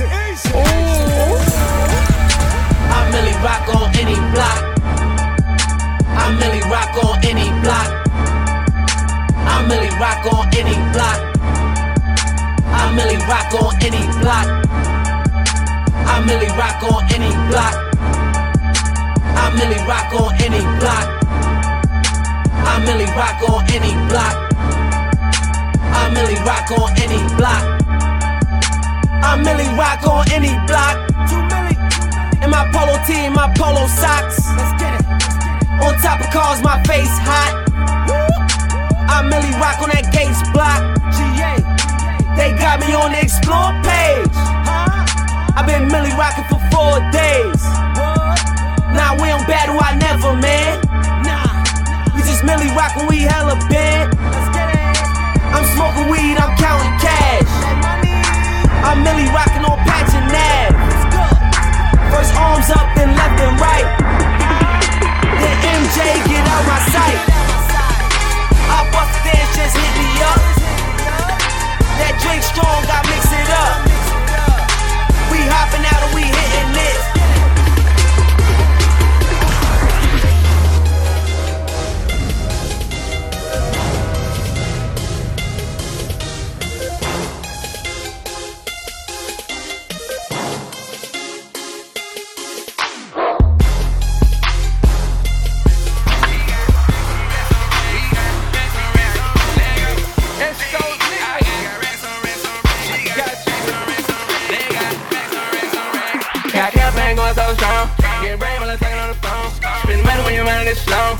Easy, easy, easy. I really rock on any block. I really rock on any block. I really rock on any block. I really rock on any block. I really rock on any block. I really rock on any block. I really rock on any block. I really rock on any block. I really rock on any block. In my polo tee, my polo socks. Let's get it. On top of cars, my face hot. I really rock on that Gates block. They got me on the explore page. I've been Millie rocking for four days. Nah, we don't battle, I never, man. Nah, we just Millie rockin', we hella bent. I'm smoking weed, I'm counting cash. I'm Millie rockin' on patch and nav. First arms up, then left and right. Then MJ get out my sight. I bust dance, just hit me up. That drink strong, I mix it up. We hopping out and we hitting it.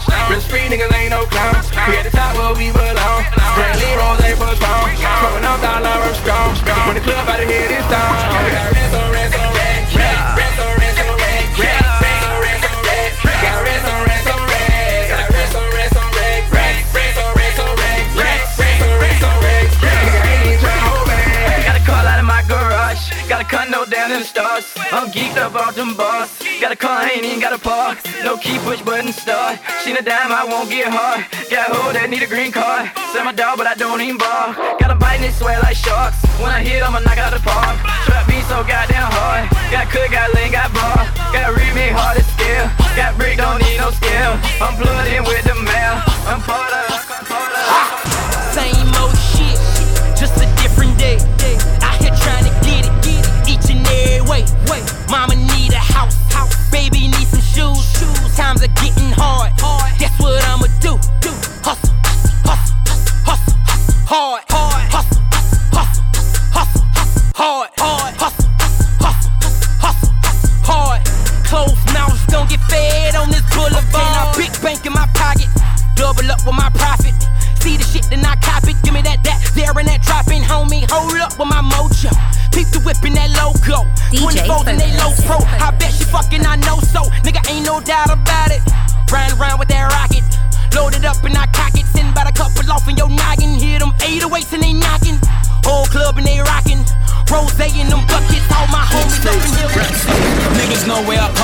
Slow. Real street niggas ain't no clowns. We at the top where we belong. Rose ain't for strong. Smoking on dollar, I'm strong. When the club out of here time. We got on rest on rest. Rest on rest on rest. On on. Got on on on on on on ain't. Got a call out of my garage. Got a condo down in the stars. I'm geeked up off them bars. Got a car, ain't even got a park. No key, push button, start. Seen a dime, I won't get hard. Got hoe that need a green card. Sell my dog, but I don't even bar. Got a bite and they sweat like sharks. When I hit, I'ma knock out the park. Trap beat so goddamn hard. Got cook, got lean, got bar. Got read me hard to scale. Got brick, don't need no scale. I'm in with the mail. I'm part of. Same old shit, just a different day. Out here get it, each and every way. Mama need Times are getting hard. Guess what I'ma do? Hustle, hustle, hustle, hustle, hard, hustle, hustle, hustle, hustle, hard, hard, hustle, hustle, hustle, hard. Closed mouths don't get fed on this boulevard. Big bank in my pocket, double up with my profit. See the shit, then I cop it. Give me that, that, there and that dropping, homie. Hold up with my mojo. Peep the whip in that logo. DJ 24 and they low pro. I bet she fucking, I know so. Nigga, ain't no doubt about it. Riding around with that rocket. Loaded up and I cock it. Send about a couple off in your noggin. Hear them 808s and they knocking. Whole club and they rocking. Rose in them buckets. All my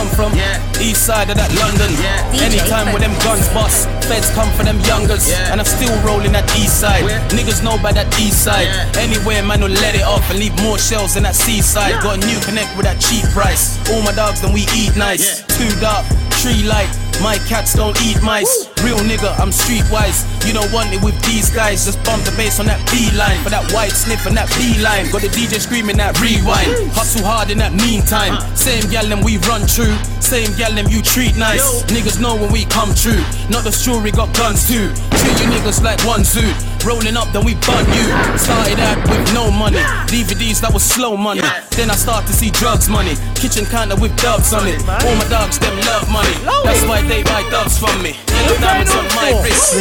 come from. East side of that London. DJ Anytime when them guns bust, feds come for them youngers. And I'm still rolling that east side. Niggas know by that east side. Anywhere, man, will let it off and leave more shells than that seaside. Got a new connect with that cheap price. All my dogs, then we eat nice. Too dark, tree light. My cats don't eat mice. Real nigga, I'm streetwise. You don't want it with these guys. Just bump the bass on that B line. For that white sniff and that B line. Got the DJ screaming that rewind. Hustle hard in that meantime. Same gal them we run true. Same gal them you treat nice. Niggas know when we come true. Not the story got guns too. Treat you niggas like one suit. Rolling up, then we bun you. Started out with no money. DVDs that was slow money. Then I start to see drugs money. Kitchen counter with dubs on it. All my dogs them love money. That's why they buy dubs from me. Yellow diamonds on my wrist.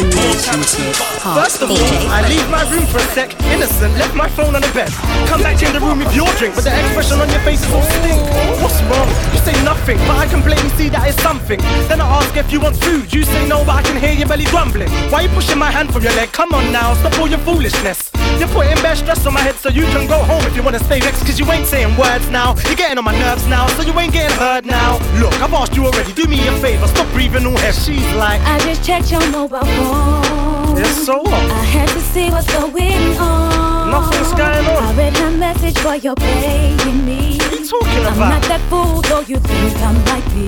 First of all, I leave my room for a sec, innocent, left my phone on the bed. Come back in the room with your drink, but the expression on your face is all stink. What's wrong? You say nothing, but I can plainly see that it's something. Then I ask if you want food, you say no, but I can hear your belly grumbling. Why you pushing my hand from your leg? Come on now, stop all your foolishness. You're putting best stress on my head so you can go home if you wanna stay vexed. Cause you ain't saying words now. You're getting on my nerves now, so you ain't getting heard now. Look, I've asked you already, do me a favor, stop breathing all heavy. She's like, I just checked your mobile phone. Yeah, so what? I had to see what's going on. Nothing's going on. I read her message, but you're paying me. What are you talking about? I'm not that fool, though you think I might be.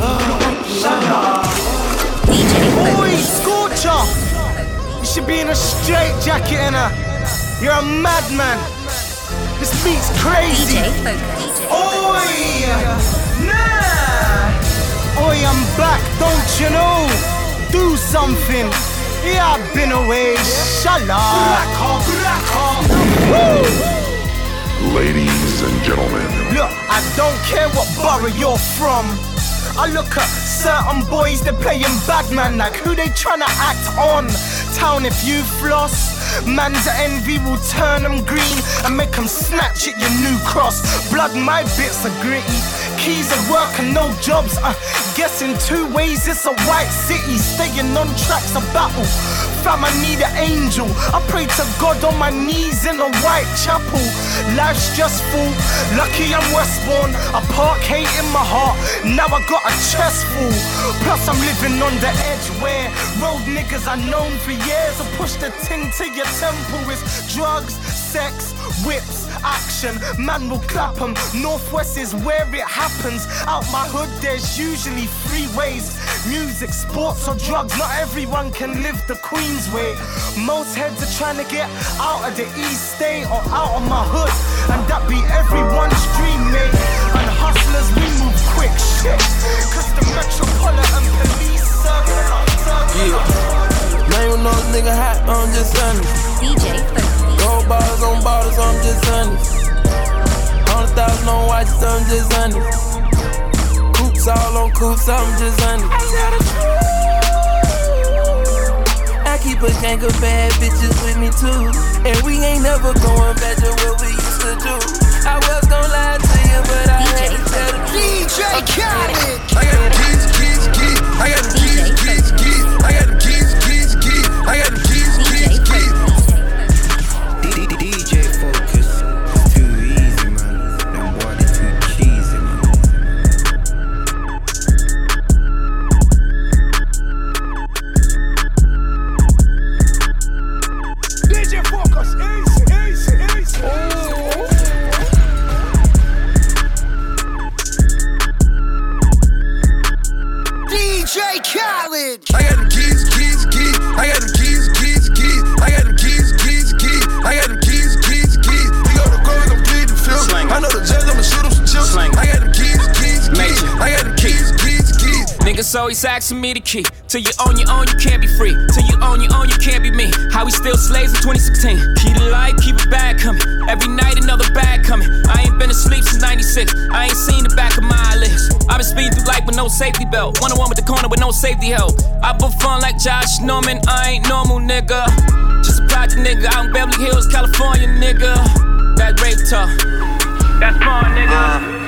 Shut up Boy, Scorcher! You should be in a straight jacket and a. You're a madman. This beat's crazy. Oi! Nah! Oi, I'm back, don't you know? Do something. Yeah, I've been away. Shala. Woo! Ladies and gentlemen, Look, I don't care what borough you're from. I look at certain boys, they're playing bad man, like who they tryna act on. Town, if you floss, man's envy will turn them green and make them snatch at your new cross. Blood, my bits are gritty. Keys of work and no jobs. Uh, guess in two ways it's a white city. Staying on tracks a battle. Fam, I need an angel. I pray to God on my knees in a white chapel. Life's just full. Lucky I'm Westbourne. A park hate in my heart. Now I got a chest full. Plus I'm living on the edge where road niggas are known for years. I push the ting to your temple with drugs, sex, whips, action. Man will clap 'em. Northwest is where it happens. Out my hood, there's usually three ways music, sports, or drugs. Not everyone can live the Queen's way. Most heads are trying to get out of the East State or out of my hood, and that be everyone's dream, mate. And hustlers, we move quick, shit. Cause the Metropolitan Police circle on Yeah. Man, you know a nigga hot, I'm just honest. DJ Gold bottles on bottles, I'm just honest. Hundred thousand on watches, I'm just honest. Coops all on coops, I'm just honest. I keep a gang of bad bitches with me too. And we ain't never going back to what we used to do. I was gonna lie to you, but I had to tell the truth. DJ Khaled. I got them keys, keys, keys. I got them keys, keys, keys. I got keys, keys, always asking me the key. Till you own your own, you can't be free. Till you own your own, you can't be me. How we still slaves in 2016. Keep the light, keep it bad coming. Every night another bag coming. I ain't been asleep since 96. I ain't seen the back of my eyelids. I've been speeding through life with no safety belt. One on one with the corner with no safety help. I put fun like Josh Norman. I ain't normal, nigga. Just a project nigga out in Beverly Hills, California, nigga. That rape talk. That's fun, nigga. Uh,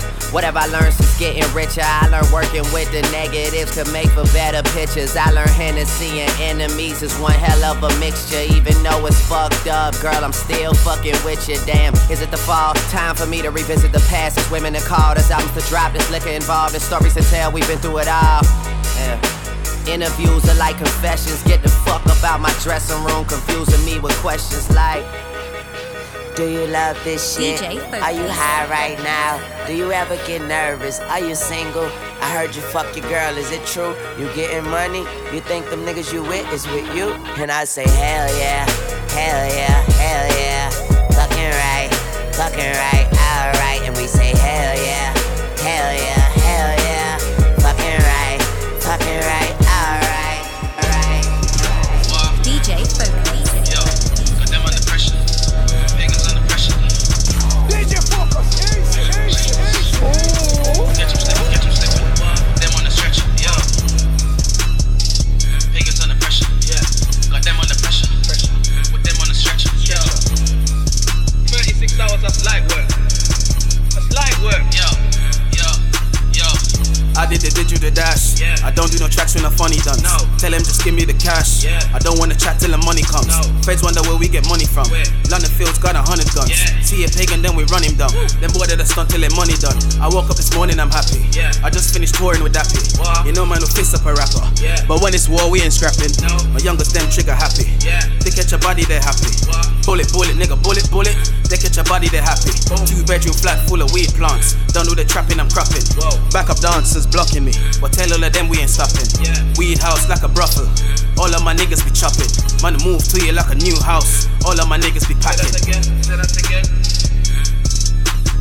Whatever I learned since getting richer, I learned working with the negatives could make for better pictures. I learned Hennessy and enemies is one hell of a mixture. Even though it's fucked up, girl, I'm still fucking with you. Damn, is it the fall? Time for me to revisit the past. It's women that call, there's albums to drop, there's liquor involved, there's stories to tell. We've been through it all. Yeah. Interviews are like confessions. Get the fuck about my dressing room, confusing me with questions like. Do you love this shit? DJ Are you high right now? Do you ever get nervous? Are you single? I heard you fuck your girl, is it true? You getting money? You think them niggas you with is with you? And I say, hell yeah, hell yeah, hell yeah. Fucking right, fucking right, alright. And we say, hell yeah, hell yeah, hell yeah. Fucking right, fucking right, hours, a light work. A light work. Yeah you the dash. Yeah. I don't do no tracks when a funny done. Tell them just give me the cash. I don't wanna chat till the money comes. Feds wonder where we get money from. London Fields got a hundred guns. See a pagan, then we run him down. Them boy that a stunt till their money done. I woke up this morning, I'm happy. Yeah. I just finished touring with Dappy. You know, man, who fist up a rapper. But when it's war, we ain't scrapping. My youngest them trigger happy. They catch a body, they're happy. Bullet, bullet, nigga, bullet, bullet. They catch a body, they're happy. Two bedroom flat full of weed plants. Done with the trapping, I'm crapping. Back up dancers blocking me. But tell all of them we ain't stopping. Weed house like a brothel. All of my niggas be chopping. Man, move to you like a new house. All of my niggas be packing.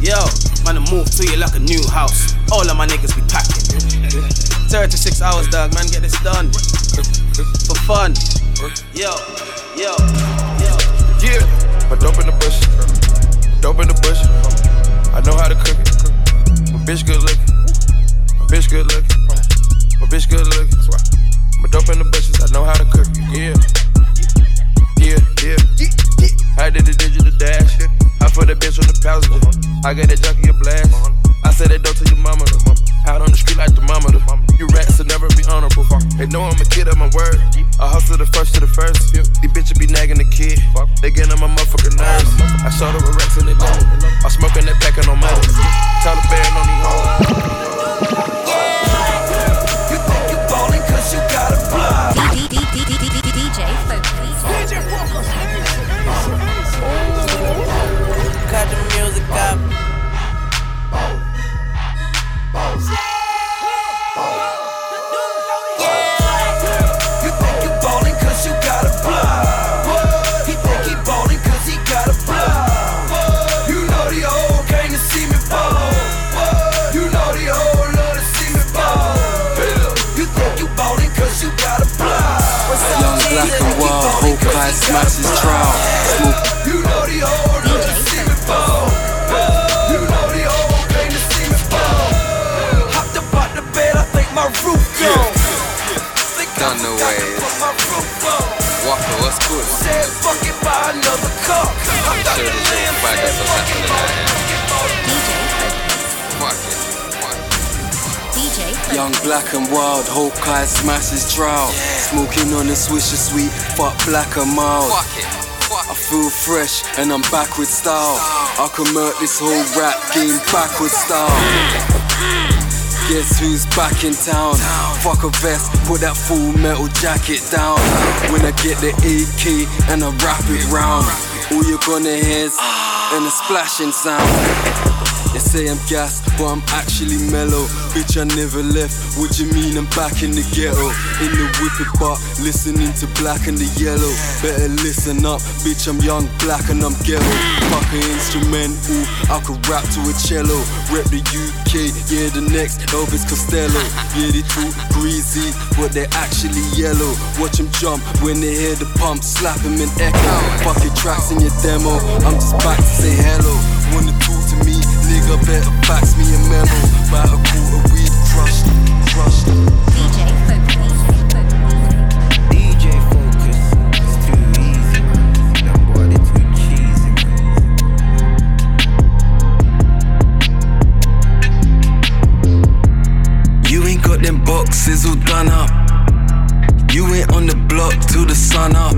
Yo, man, move to you like a new house. All of my niggas be packing. 36 hours, dog, man, get this done. For fun. Yo, yo, yo. Yeah, my dope in the bush. Dope in the bush. I know how to cook it. My bitch good looking. My bitch good looking. My bitch good looking. My dope in the bushes. I know how to cook. Yeah. Yeah, yeah. I did the digital dash. I put that bitch on the passenger. I got that junkie a blast. I said that dope to your mama. Out on the street like the mama. You rats will never be honorable. They know I'm a kid of my word. I hustle the first to the first. These bitches be nagging the kid. They getting on my motherfucking nerves. I saw the racks in the lemon. I'm smoking that packing on metal. Black and mild. I feel fresh and I'm back with style. I can murk this whole rap game backward style. Guess who's back in town? Fuck a vest, put that full metal jacket down. When I get the AK and I wrap it round, all you're gonna hear is and a splashing sound. They say I'm gas, but I'm actually mellow. Bitch, I never left. What you mean I'm back in the ghetto? In the whippy bar, listening to black and the yellow. Better listen up, bitch. I'm young, black, and I'm ghetto. Fuck an instrumental, I could rap to a cello. Rep the UK, yeah, the next Elvis Costello. Yeah, they talk greasy, but they're actually yellow. Watch them jump when they hear the pump, slap 'em in echo. Fuck your tracks in your demo. I'm just back to say hello. Wanna talk to me, nigga? Better fax me a memo. About a quarter boxes all done up. You ain't on the block till the sun up.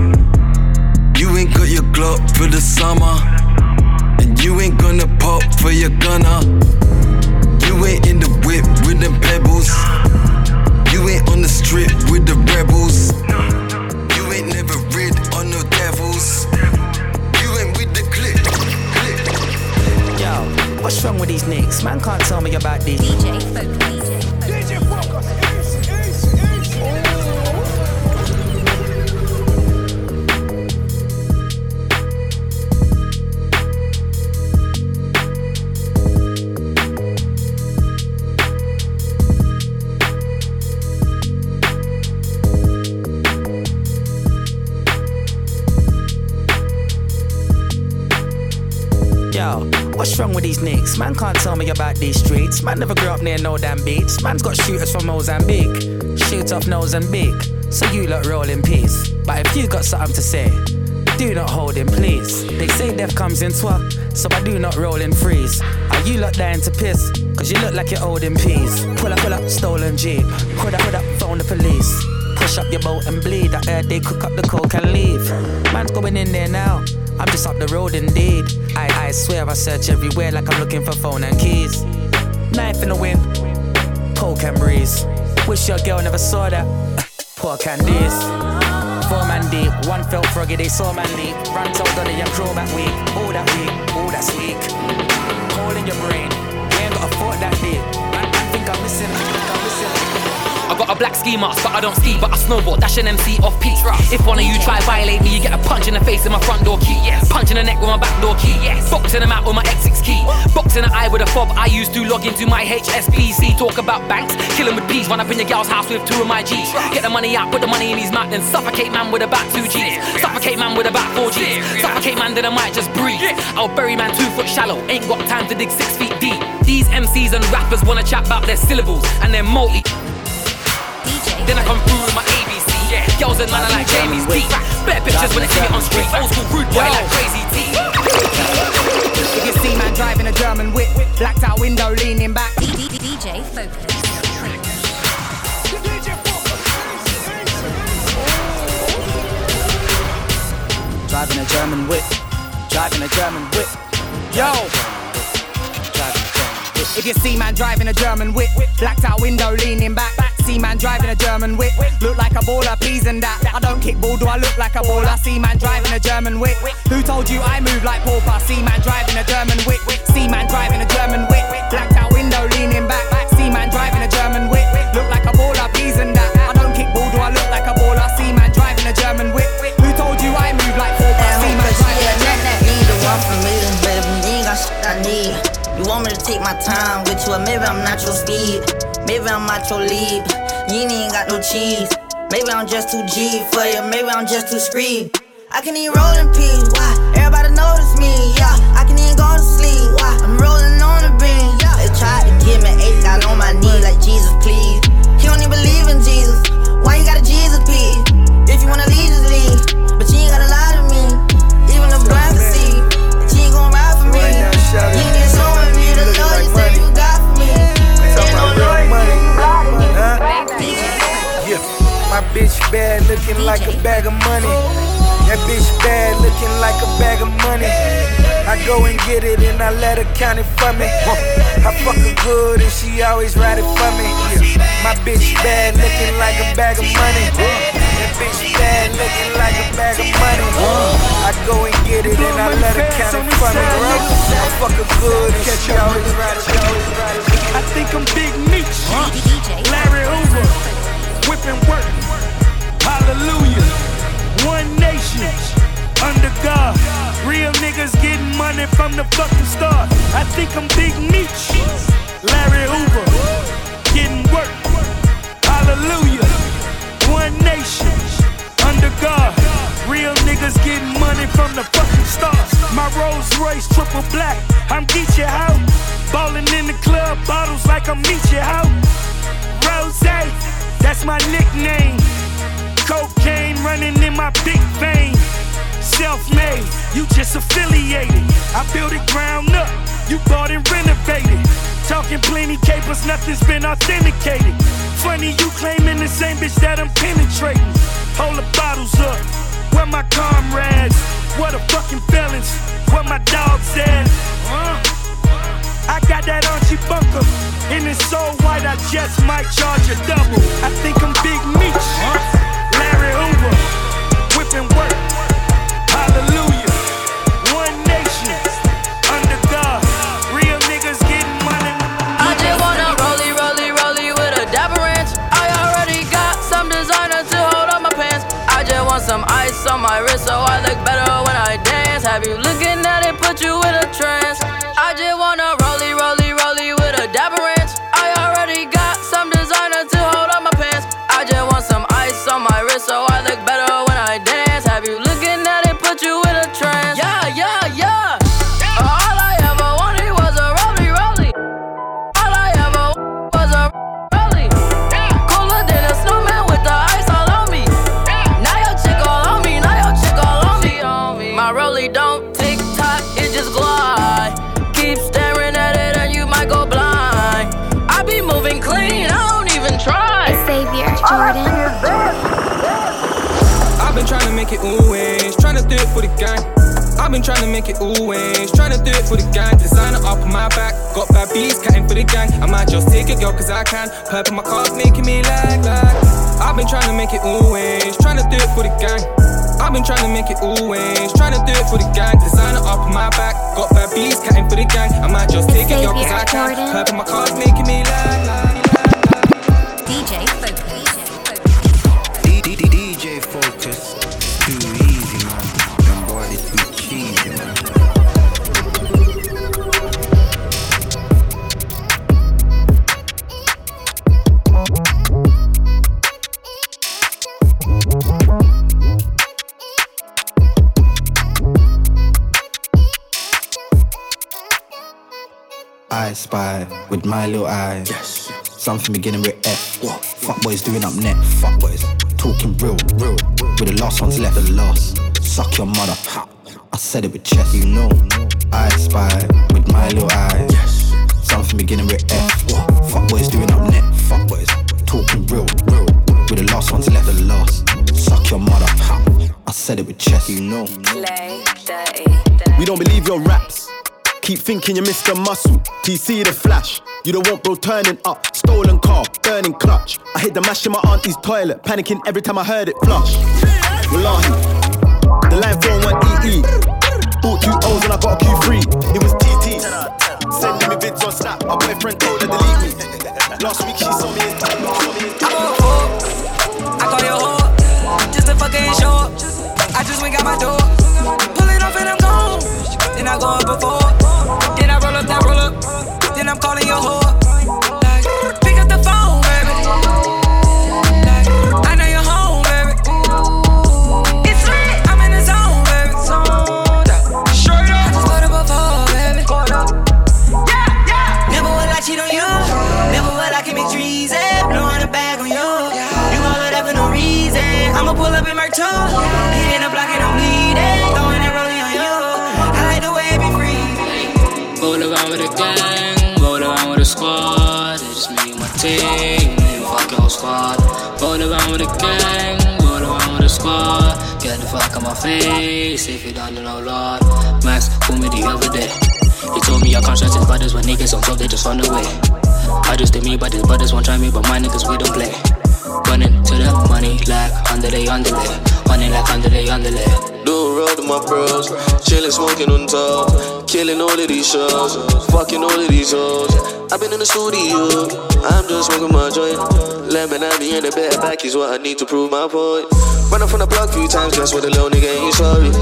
You ain't got your Glock for the summer. And you ain't gonna pop for your gunner. You ain't in the whip with them pebbles. You ain't on the strip with the rebels. You ain't never rid on no devils. You ain't with the clip. clip. Yo, what's wrong with these niggas? Man can't tell me about this. DJ Fokus. Wrong with these niggas? Man can't tell me about these streets. Man never grew up near no damn beats. Man's got shooters from Mozambique. Shoot off Mozambique. So you lot roll in peace. But if you got something to say, Do not hold him, please. They say death comes in twa, so I do not roll in freeze. Are you lot dying to piss? Cause you look like you're holding peas. Pull up, pull up, stolen jeep. Put up, put up, phone the police. Push up your boat and bleed. I heard they cook up the coke and leave. Man's going in there now. I'm just up the road indeed. Swear I search everywhere like I'm looking for phone and keys. Knife in the wind, coke and breeze. Wish your girl never saw that. Poor candies. Four man deep, one felt froggy, they saw man leap. Run told Dolly and crow that week. Oh, that week, a black ski mask, but I don't ski, but I snowboard. Dash an MC off peak. If one of you try violate me, you get a punch in the face with my front door key. Yes. Punch in the neck with my back door key. Yes. Box in the mouth with my X6 key. Box in the eye with a fob I used to log into my HSBC. Talk about banks, killing with peas. Run up in your gal's house with two of my G's. Get the money out, put the money in his mouth, then suffocate man with about two G's. Suffocate man with about four G's. Suffocate man, then I might just breathe. I'll bury man two foot shallow. Ain't got time to dig six feet deep. These MCs and rappers wanna chat about their syllables and their multi. Then I come through with my ABC. Yeah. Girls and man are like Jamie's beat. Better pictures when they see me on street. Old school rude boy like crazy T. If you see man driving a German whip, blacked out window leaning back. DJ Fokus. Driving a German whip, driving a German whip. Yo! If you see man driving a German whip, blacked out window leaning back. See man driving a German whip, look like a baller, please and that. I don't kick ball, do I look like a baller? See man driving a German whip. Who told you I move like pauper? See man driving a German whip. See man driving a German whip, blacked out window leaning back. See man driving a German whip, look like a baller, please and that. I don't kick ball, do I look like a baller? See man driving a German whip. Want me to take my time with you, maybe I'm not your speed. Maybe I'm not your lead. You ain't got no cheese. Maybe I'm just too G for you. Maybe I'm just too screed. I can even roll in peace. Why? Everybody notice me. Yeah. I can even go to sleep. Why? I'm rolling on the beam. Yeah. They tried to give me eight, got on my knee like Jesus, please. He don't even believe in Jesus. Why you got a Jesus piece? If you wanna leave. Bitch bad looking like a bag of money. That bitch bad looking like a bag of money. I go and get it and I let her count it for me. I fuck her good and she always ride it for me. My bitch bad looking like a bag of money. That bitch bad looking like a bag of money. I go and get it and I let her count it for me. I fuck her good and she always ride it. She always ride it. I think I'm Big Meech, Larry Hoover, whipping work. Hallelujah. One nation, under God. Real niggas getting money from the fucking start. I think I'm Big Meech, Larry Hoover, getting work. Hallelujah. One nation, under God. Real niggas getting money from the fucking start. My Rolls Royce triple black. I'm Geechee out. Ballin' in the club, bottles like I'm Meechee out. Rose, that's my nickname. Cocaine running in my big vein. Self-made, you just affiliated. I built it ground up, you bought and renovated. Talking plenty capers, nothing's been authenticated. Funny you claiming the same bitch that I'm penetrating. Hold the bottles up, where my comrades? What a fucking felons, where my dogs at? I got that Archie Bunker, and it's so white I just might charge a double. I think I'm Big Meech, Larry Hoover, whipping work. Hallelujah, one nation, under God. Real niggas getting money. I just wanna rollie, rollie, rollie with a dapper ranch. I already got some designer to hold on my pants. I just want some ice on my wrist so I look better when I dance. Have you looking for the gang. I've been trying to make it always, trying to do it for the gang. Designer up on my back, got bad beats, catting for the gang. I might just take a girl cause I can. Purple my cars making me lag, lag. I've been trying to make it always, trying to do it for the gang. I've been trying to make it always, trying to do it for the gang. Designer up on my back, got bad beats, catting for the gang. I might just take a girl cause I can. Purple my cars making me lag, lag. Spy with my little eye. Yes. Something beginning with F. What? Fuck boys doing up net. Fuck boys talking real, real. With the last ones left, the last. Suck your mother. Ha. I said it with chest, you know. I spy with my little eye. Yes. Something beginning with F. What? Fuck boys doing up net. Fuck boys talking real, real. With the last ones left, the last. Suck your mother. Ha. I said it with chest, you know. We don't believe your raps. Keep thinking you're Mr. Muscle. TC the flash. You don't want bro turning up. Stolen car, burning clutch. I hit the mash in my auntie's toilet. Panicking every time I heard it flush. Wallahi. The line phone went EE. Bought two O's and I got a Q3. It was TT. Sending me vids on Snap. My boyfriend told her delete me. Last week she saw me in a. I call you a whore. Just to fucking show up. I just went got my door. Pull it off and I'm gone. Then I go up before. Squad. Around with a gang, roll around with a squad. Get the fuck out my face if you don't know Lord. Max called me the other day. He told me I can't trust his brothers when niggas on top, they just run away. I just did me, but his brothers won't try me, but my niggas we don't play. Running to the money like under the underlay, running like under the underlay. Do road to my bros, chillin' smoking on top, killing all of these shows, fucking all of these hoes. I've been in the studio, I'm just smoking my joint. Lemon be in the bed back is what I need to prove my point. Run up from the block few times, guess what the little nigga ain't sorry.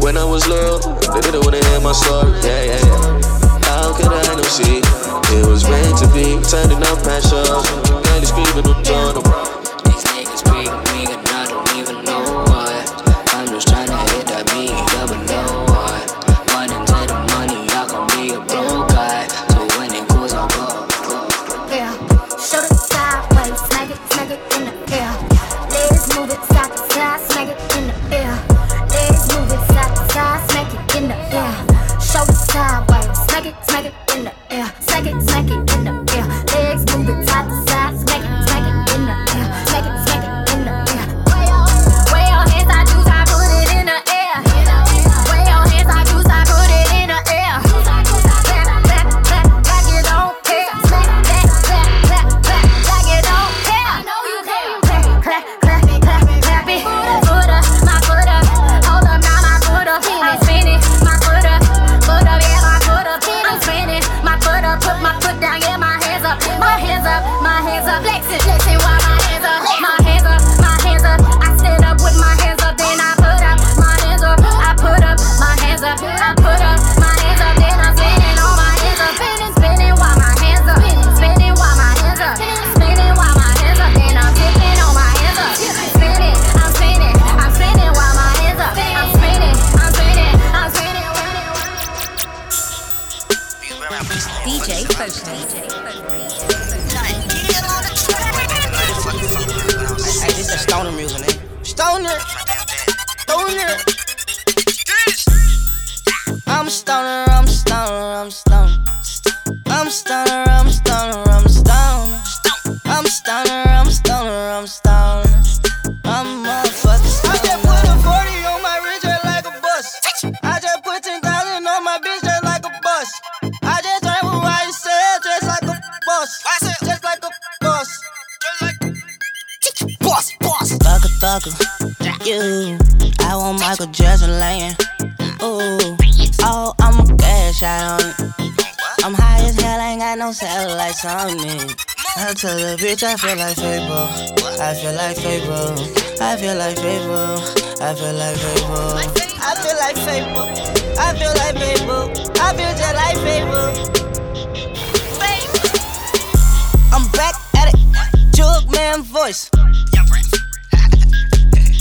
When I was low, they didn't wanna hear my story. Yeah, yeah, yeah. How could I not see? It was meant to be, turning up pressure, girl is screaming on John. Bitch I feel like Fable. I feel like Fable. I feel like Fable. I feel like Fable. I feel like Fable. I feel like Fable. I feel just like Fable. I'm back at it. Jug man voice.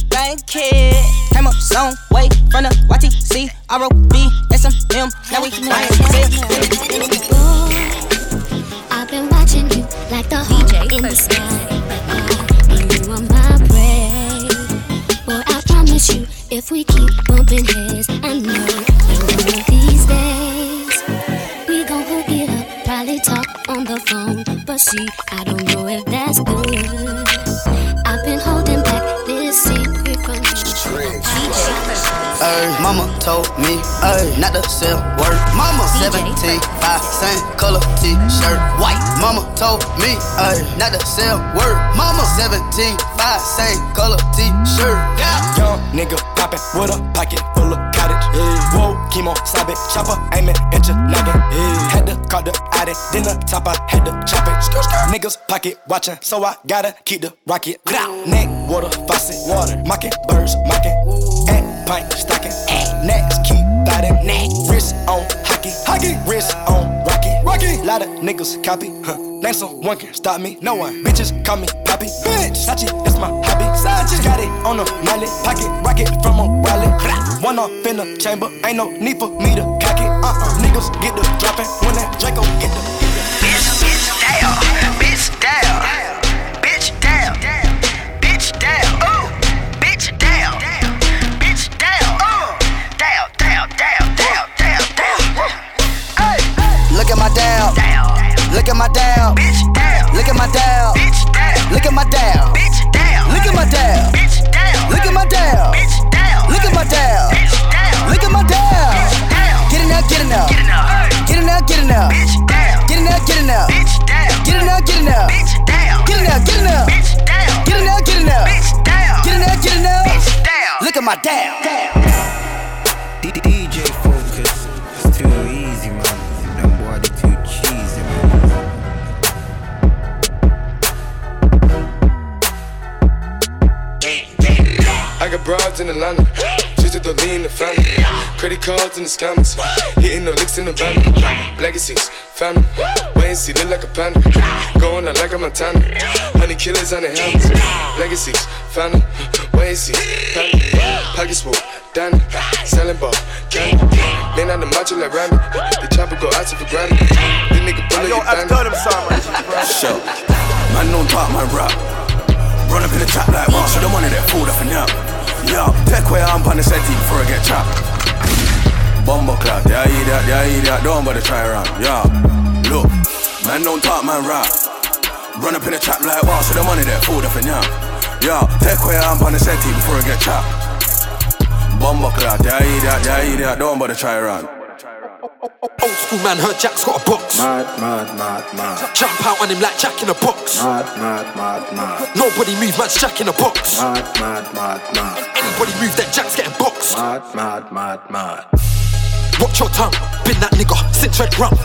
Thank you. Came up some way from the YTC, ROB, not to sell word. Mama 17, five, same color t-shirt. Yeah. Young nigga poppin' with a pocket full of cottage. Yeah. Whoa, chemo, stop it, chopper, aiming, inch noggin. Yeah. Had to call the addy, then the top I had to chop it. Niggas pocket watchin', so I gotta keep the rocket. Neck, water, faucet, water, mocking, birds, mocking. And pint, stocking. Next, keep biting. Neck, wrist on hockey, hockey, wrist on rocky, rocky. Lot of niggas copy, huh? Name someone can stop me. No one. Bitches call me Poppy. Bitch. Sachi, that's my hobby. Sachi. Got it on a mallet. Pocket rocket from a wallet. One off in the chamber. Ain't no need for me to cock it. Uh uh. Niggas get the dropping when that Draco get my down. DJ Fokus, it's too easy, man. Them boy, they too cheesy, man. I got broads in Atlanta, just to the lean the family. Credit cards in the scammers, hitting the licks in the van. Legacies, family, wait and see, look like a panda. Going out like a Montana, honey killers on the helmets. Legacies, family, wait and see, family. Pockets full, Danny, selling ball, candy. Man on the macho like Rami, the chopper go out to for granted. The nigga bullet your bandit. Show. Man don't talk my rap. Run up in the trap like one, so the money that fooled up and up. Yo, take where I'm on the setting before I get trapped. Bomber clap, yeah, eat that, yeah, eat that, don't bother try around. Yeah, look, man don't talk man rap. Run up in the trap like one, so the money that fooled up and up. Yo, take where I'm on the setting before I get trapped. Bomber clap, yeah, eat that, yeah, eat that, don't bother try around. Old school man heard Jack's got a box. Mad, mad, mad, mad. Jump out on him like Jack in a box. Mad, mad, mad, mad. Nobody move, man's Jack in a box. Mad, mad, mad, mad. Anybody move, then Jack's getting boxed. Mad, mad, mad, mad. Watch your tongue, been that nigga since red rum.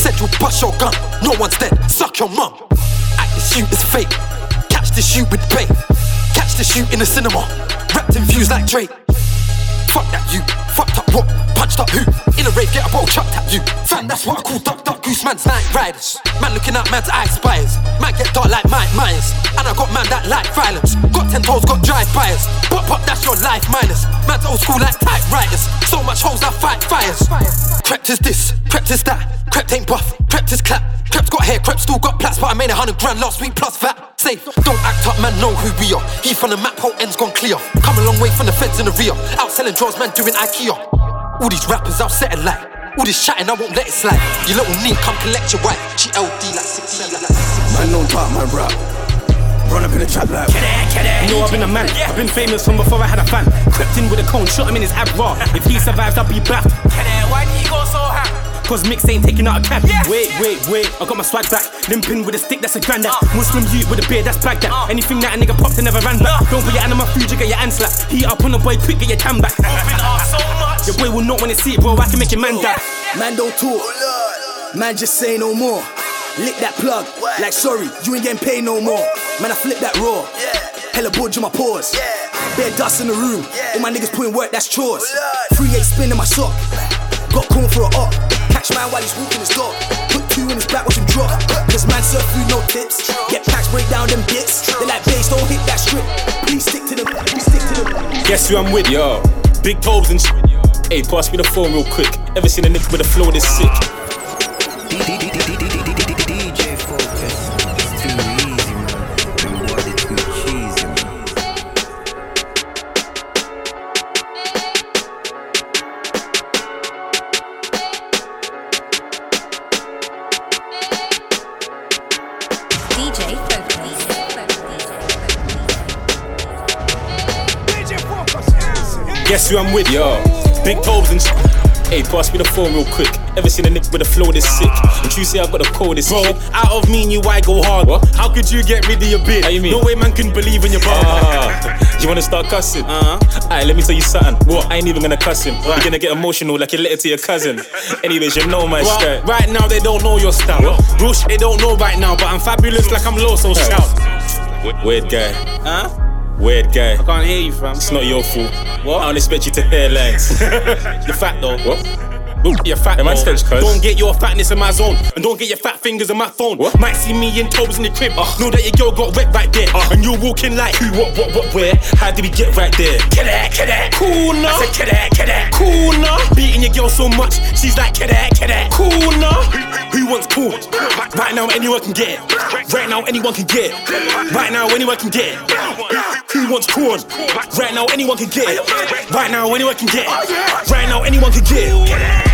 Said you bust your gun, no one's dead, suck your mum. Act this shoot is fake, catch this shoot with bait. Catch the shoot in the cinema, wrapped in views like Drake. Fuck that you, fucked up what, punched up who? In a rave, get a bottle chucked at you. Fam, that's what I call duck duck goose man's night riders. Man looking out man's eye spires. Man get dark like Mike Myers. And I got man that like violence. Got ten toes, got drive fires. Pop pop, that's your life minus. Man's old school like typewriters. So much hoes I fight fires. Crept is this, crept is that. Crept ain't buff, crept is clap. Crep's got hair, Crep still got plats, but I made a hundred grand last week plus that. Safe, don't act up, man, know who we are. He from the map, whole end's gone clear. Come a long way from the feds in the rear. Out selling drugs, man, doing IKEA. All these rappers, I'll set a light. All this chatting, I won't let it slide. You little neat, come collect your wife. She LD like 60 like Man don't talk my rap. Run up in the trap like You know I've been a man, I've been famous from before I had a fan. Crept in with a cone, shot him in his ab raw. If he survives, I'll be back. Why did he go so hard? Cause mix ain't taking out a cab. Wait, wait, wait, I got my swag back. Limping with a stick, that's a granddad. Muslim youth with a beard, that's Baghdad. Anything that a nigga popped and never ran back. Don't put your hand on my food, you get your hand slapped. Heat up on the boy, quick, get your tan back. Your boy will not wanna see it, bro. I can make your man die. Man don't talk. Man just say no more. Lick that plug. Like sorry, you ain't getting paid no more. Man, I flip that raw. Hella budge on my paws. Bare dust in the room. All my niggas putting work, that's chores. Three eight spin in my sock. Got corn for a op. Catch man while he's walking his dog. Put two in his back, watch him drop. Cause man serve food, no tips. Get packs, break down them bits. They like bass, don't hit that strip. Please stick to them. Please stick to them. Guess who I'm with, yo? Big Tobes and shit. Hey, pass me the phone real quick. Ever seen a nigga with a flow this sick? Guess who I'm with, yo? Big Tobes and shit. Hey, pass me the phone real quick. Ever seen a nigga with a flow this sick? And you say I got a coldest Bro, out of me and you, I go hard. What? How could you get rid of your bid? How you mean? No way man can believe in your bar. Ah, you wanna start cussing? Uh-huh. Alright, let me tell you something. What? I ain't even gonna cuss him. Right. You're gonna get emotional like you letter to your cousin. Anyways, you know my Well, style. right now they don't know your style. Real shit they don't know right now, but I'm fabulous like I'm low, so shout. Weird guy. Huh? Weird guy. I can't hear you, fam. It's not your fault. What? I don't expect you to hear lines. the fact though. What? Ooh, you're fat. Though. cuz. Don't get your fatness in my zone, and don't get your fat fingers in my phone. What? Might see me in Tobes in the crib. Uh. Know that your girl got wet right there, uh. and you're walking like who, what, what, what, where? How did we get right there? Get that, get that, cool nah. I said, get that, cool nah. Beating your girl so much, she's like, get that, that, cool nah. Who wants cool? Right now, anyone can get. it. Right now, anyone can get. it. Right now, anyone can get. it. Who wants corn? Right now, anyone can get. it. Right now, anyone can get. it. Right now, anyone can get. it.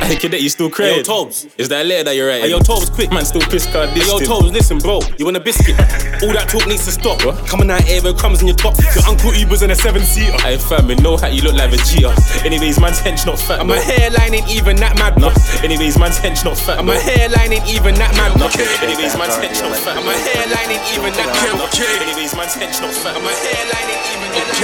Hey, kid, you still crazy? Yo, Tobes. Is that a letter that you're writing? Hey, yo, Tobes, quick. Man, still piss card this. Hey, yo, Tobes, listen, bro. You want a biscuit? All that talk needs to stop. What? Coming out here with crumbs in your top. Your uncle Uber's in a seven seater. Hey, fam, with no hat, you look like a cheater. Anyways, man's hench not fat. And my hairline ain't even that mad. No. Anyways, man's hench not fat. And my hairline ain't even that mad. No. Anyways, man's hench not fat. And my hairline ain't even that mad. No. Anyways, man's hench not fat. And my hairline ain't even that mad.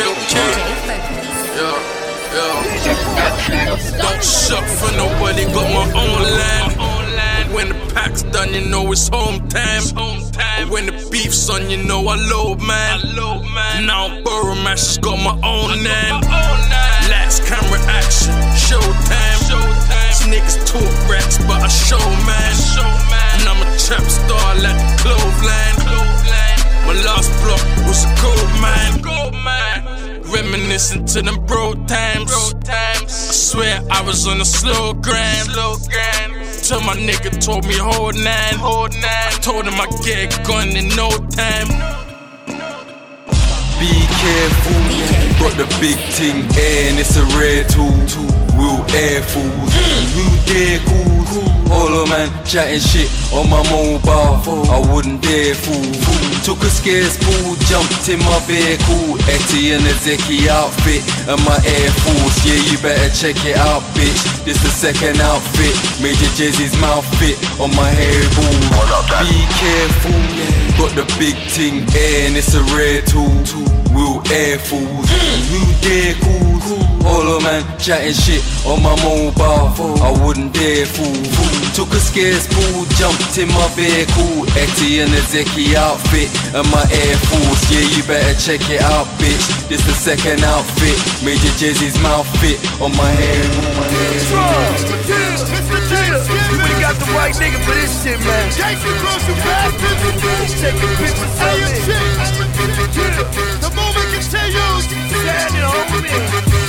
Yeah, Don't shop for nobody, got my own land. When the pack's done, you know it's home time. When the beef's on, you know I load man. Now I'm Burrow Mash, got my own name. Last camera action, showtime. These niggas talk racks, but I show man. And I'm a trap star like the Cloveland. My last block was a gold mine. Reminiscing to them bro times. I swear I was on a slow grind. Till my nigga told me hold nine. I told him I get a gun in no time. Be careful, got the big thing and it's a rare tool. Real air fools, who dare cool? All of man chatting shit on my mobile. I wouldn't dare fool. Took a scarce pool, jumped in my vehicle. Etty and the Zeki outfit and my Air Force. Yeah, you better check it out, bitch. This the second outfit. Major Jay-Z's mouth fit on my hairball. Be careful, got the big thing and it's a rare tool. Real air fools, who dare cool? All of man chatting shit on my mobile. I wouldn't dare fool. Took a scarce pool, jumped in my vehicle. Etty and the Zeki outfit and my Air Force. Yeah, you better check it out, bitch. This the second outfit. Major Jay-Z's mouth fit on my hair. We got the right nigga for this shit, man. Taking pictures of it. The moment continues. Standing over me.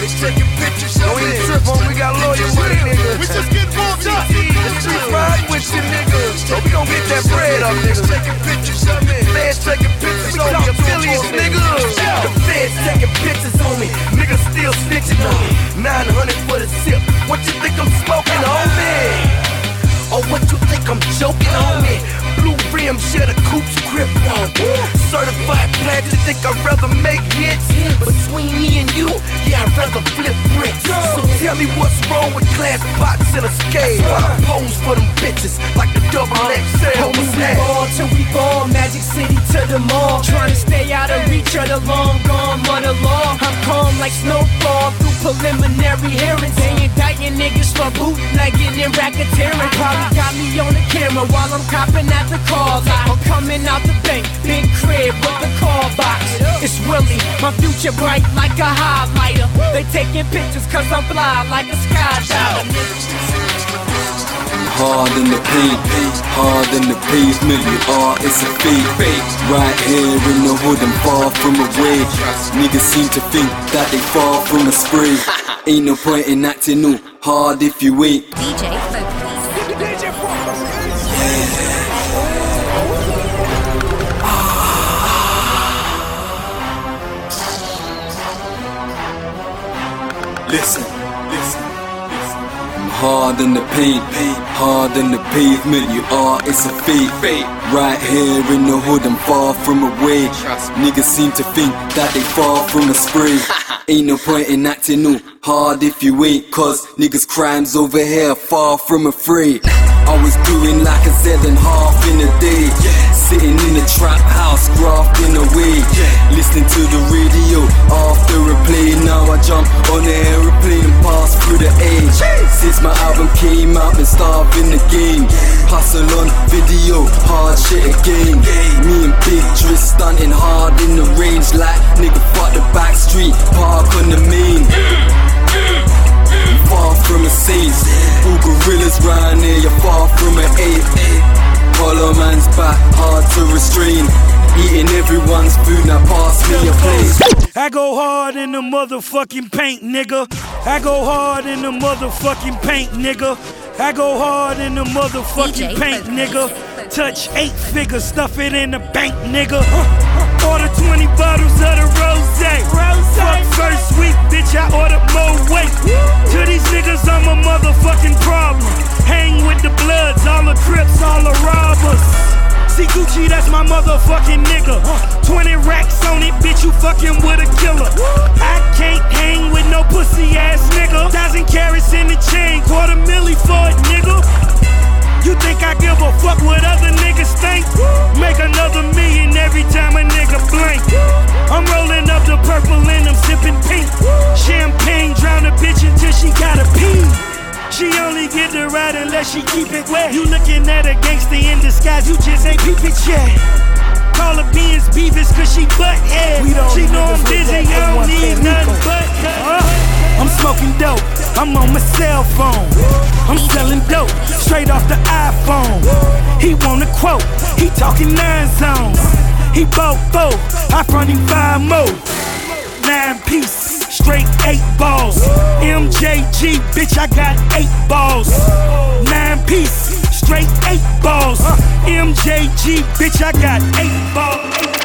They taking pictures of it. trip on, we got lawyer money, nigga. We just get warmed up. The street ride with you, nigga. So we gon' get that bread up, nigga. Taking pictures of me. Taking pictures on me. Affiliates, nigga. The feds taking pictures on me. Niggas still snitching on me. 900 for the sip. What you think I'm smoking on me? Or what you think I'm joking on me? Blue rims, yeah, the coupe's grip on. Certified plant, you think I'd rather make hits? Between me and you, yeah, I'd rather flip bricks. So tell me what's wrong with glass pots and a scale. I pose for them bitches like the double XL. Homie, we ball till we ball, Magic City to the mall. Trying to stay out of reach of the long gone mother law. I'm calm like snowfall through preliminary hearings. They indicting niggas for bootlegging and racketeering. Probably got me on the camera while I'm copping at the car lot. I'm coming out the bank, big crib with the car box. It's Willie, my future bright like a highlighter. They taking pictures cause I'm fly like a skydiver. Hard in the paint, hard in the pavement, you are, it's a fate. Right here in the hood, I'm far from away. Niggas seem to think that they far from a spray. Ain't no point in acting no hard if you ain't. DJ Listen, listen, listen. Listen, I'm hard in the paint, hard in the pavement. You are, it's a fate. Right here in the hood, I'm far from away. Niggas seem to think that they far from a spray. Ain't no point in acting no hard if you ain't, cause niggas crimes over here far from afraid. I was doing like a seven half in a day. Sitting in the trap house, grafting away. Listening to the radio after a play. Now I jump on the aeroplane and pass through the age. Since my album came out, been starving the game. Hustle on video, hard shit again. Me and Big Driss stunting hard in the range. Like nigga, fuck the back street, park on the main. Far from a saint. All gorillas round here, you're far from an ape. Hollow man's back, hard to restrain. Eating everyone's food, now pass me a plate. I go hard in the motherfucking paint, nigga. I go hard in the motherfucking paint, nigga. I go hard in the motherfucking paint, nigga. Touch eight figures, stuff it in the bank, nigga. Order 20 bottles of the rose. Fuck first week, bitch, I ordered more weight. To these niggas, I'm a motherfucking problem. Hang with the bloods, all the crips, all the robbers. See Gucci, that's my motherfucking nigga. 20 racks on it, bitch, you fucking with a killer. I can't hang with no pussy ass nigga. Thousand carats in the chain, quarter milli for it, nigga. You think I give a fuck what other niggas think? Make another million every time a nigga blink. I'm rolling up the purple and I'm sipping pink. Champagne drown a bitch until she gotta pee. She only get to ride unless she keep it wet. You looking at a gangster in disguise, you just ain't peep it yet. Call her beans Beavis cause she butt head. She know I'm busy, I don't need nothing but uh, I'm smoking dope, I'm on my cell phone. I'm selling dope, straight off the iPhone. He want a quote, he talking nine zones. He bought four, I front him five more. Nine piece, straight eight balls. MJG, bitch, I got eight balls. Nine piece, straight eight balls. MJG, bitch, I got eight balls.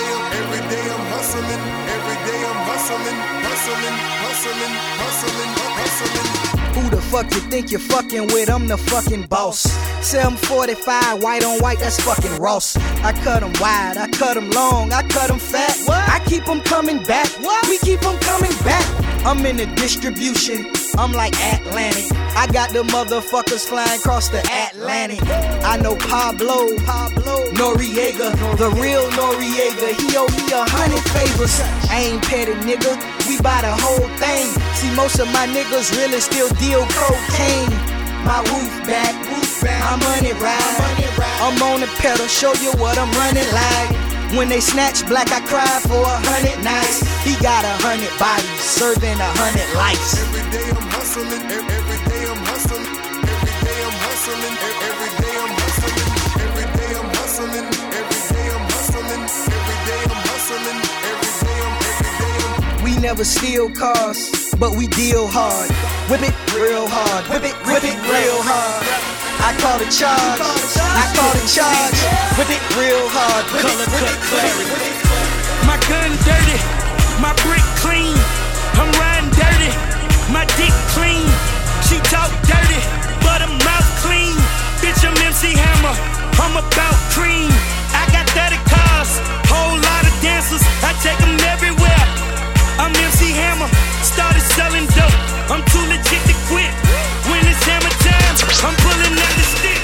hustling, hustling, hustling, hustling, hustling. Who the fuck you think you're fucking with? I'm the fucking boss. 745, white on white, that's fucking Ross. I cut 'em wide, I cut 'em long, I cut cut 'em fat. I keep 'em coming back. What? We keep 'em coming back. I'm in the distribution, I'm like Atlantic. I got the motherfuckers flying across the Atlantic. I know Pablo, Pablo, Noriega, the real Noriega. He owe me a hundred favors. I ain't petty, nigga. We buy the whole thing. See, most of my niggas really still deal cocaine. My roof back, money ride. I'm on the pedal, show you what I'm running like. When they snatch black, I cry for a hundred nights. He got a hundred bodies, serving a hundred lives. Every day I'm hustling, ev- every day I'm hustling, every day I'm hustling, every day I'm hustling, every day I'm hustling, every day I'm hustling, every day I'm hustling, every day I'm every day I'm We never steal cars, but we deal hard. whip it real hard, whip it, whip it real hard. I call the charge, I call the charge, With it real hard, color it, it, whip it. My gun dirty, my brick clean. I'm riding dirty, my dick clean. She talk dirty, but her mouth clean. Bitch, I'm MC Hammer, I'm about cream. I got 30 cars, whole lot of dancers. I take them everywhere. I'm MC Hammer, started selling dope. I'm too legit to quit. I'm pulling out the stick.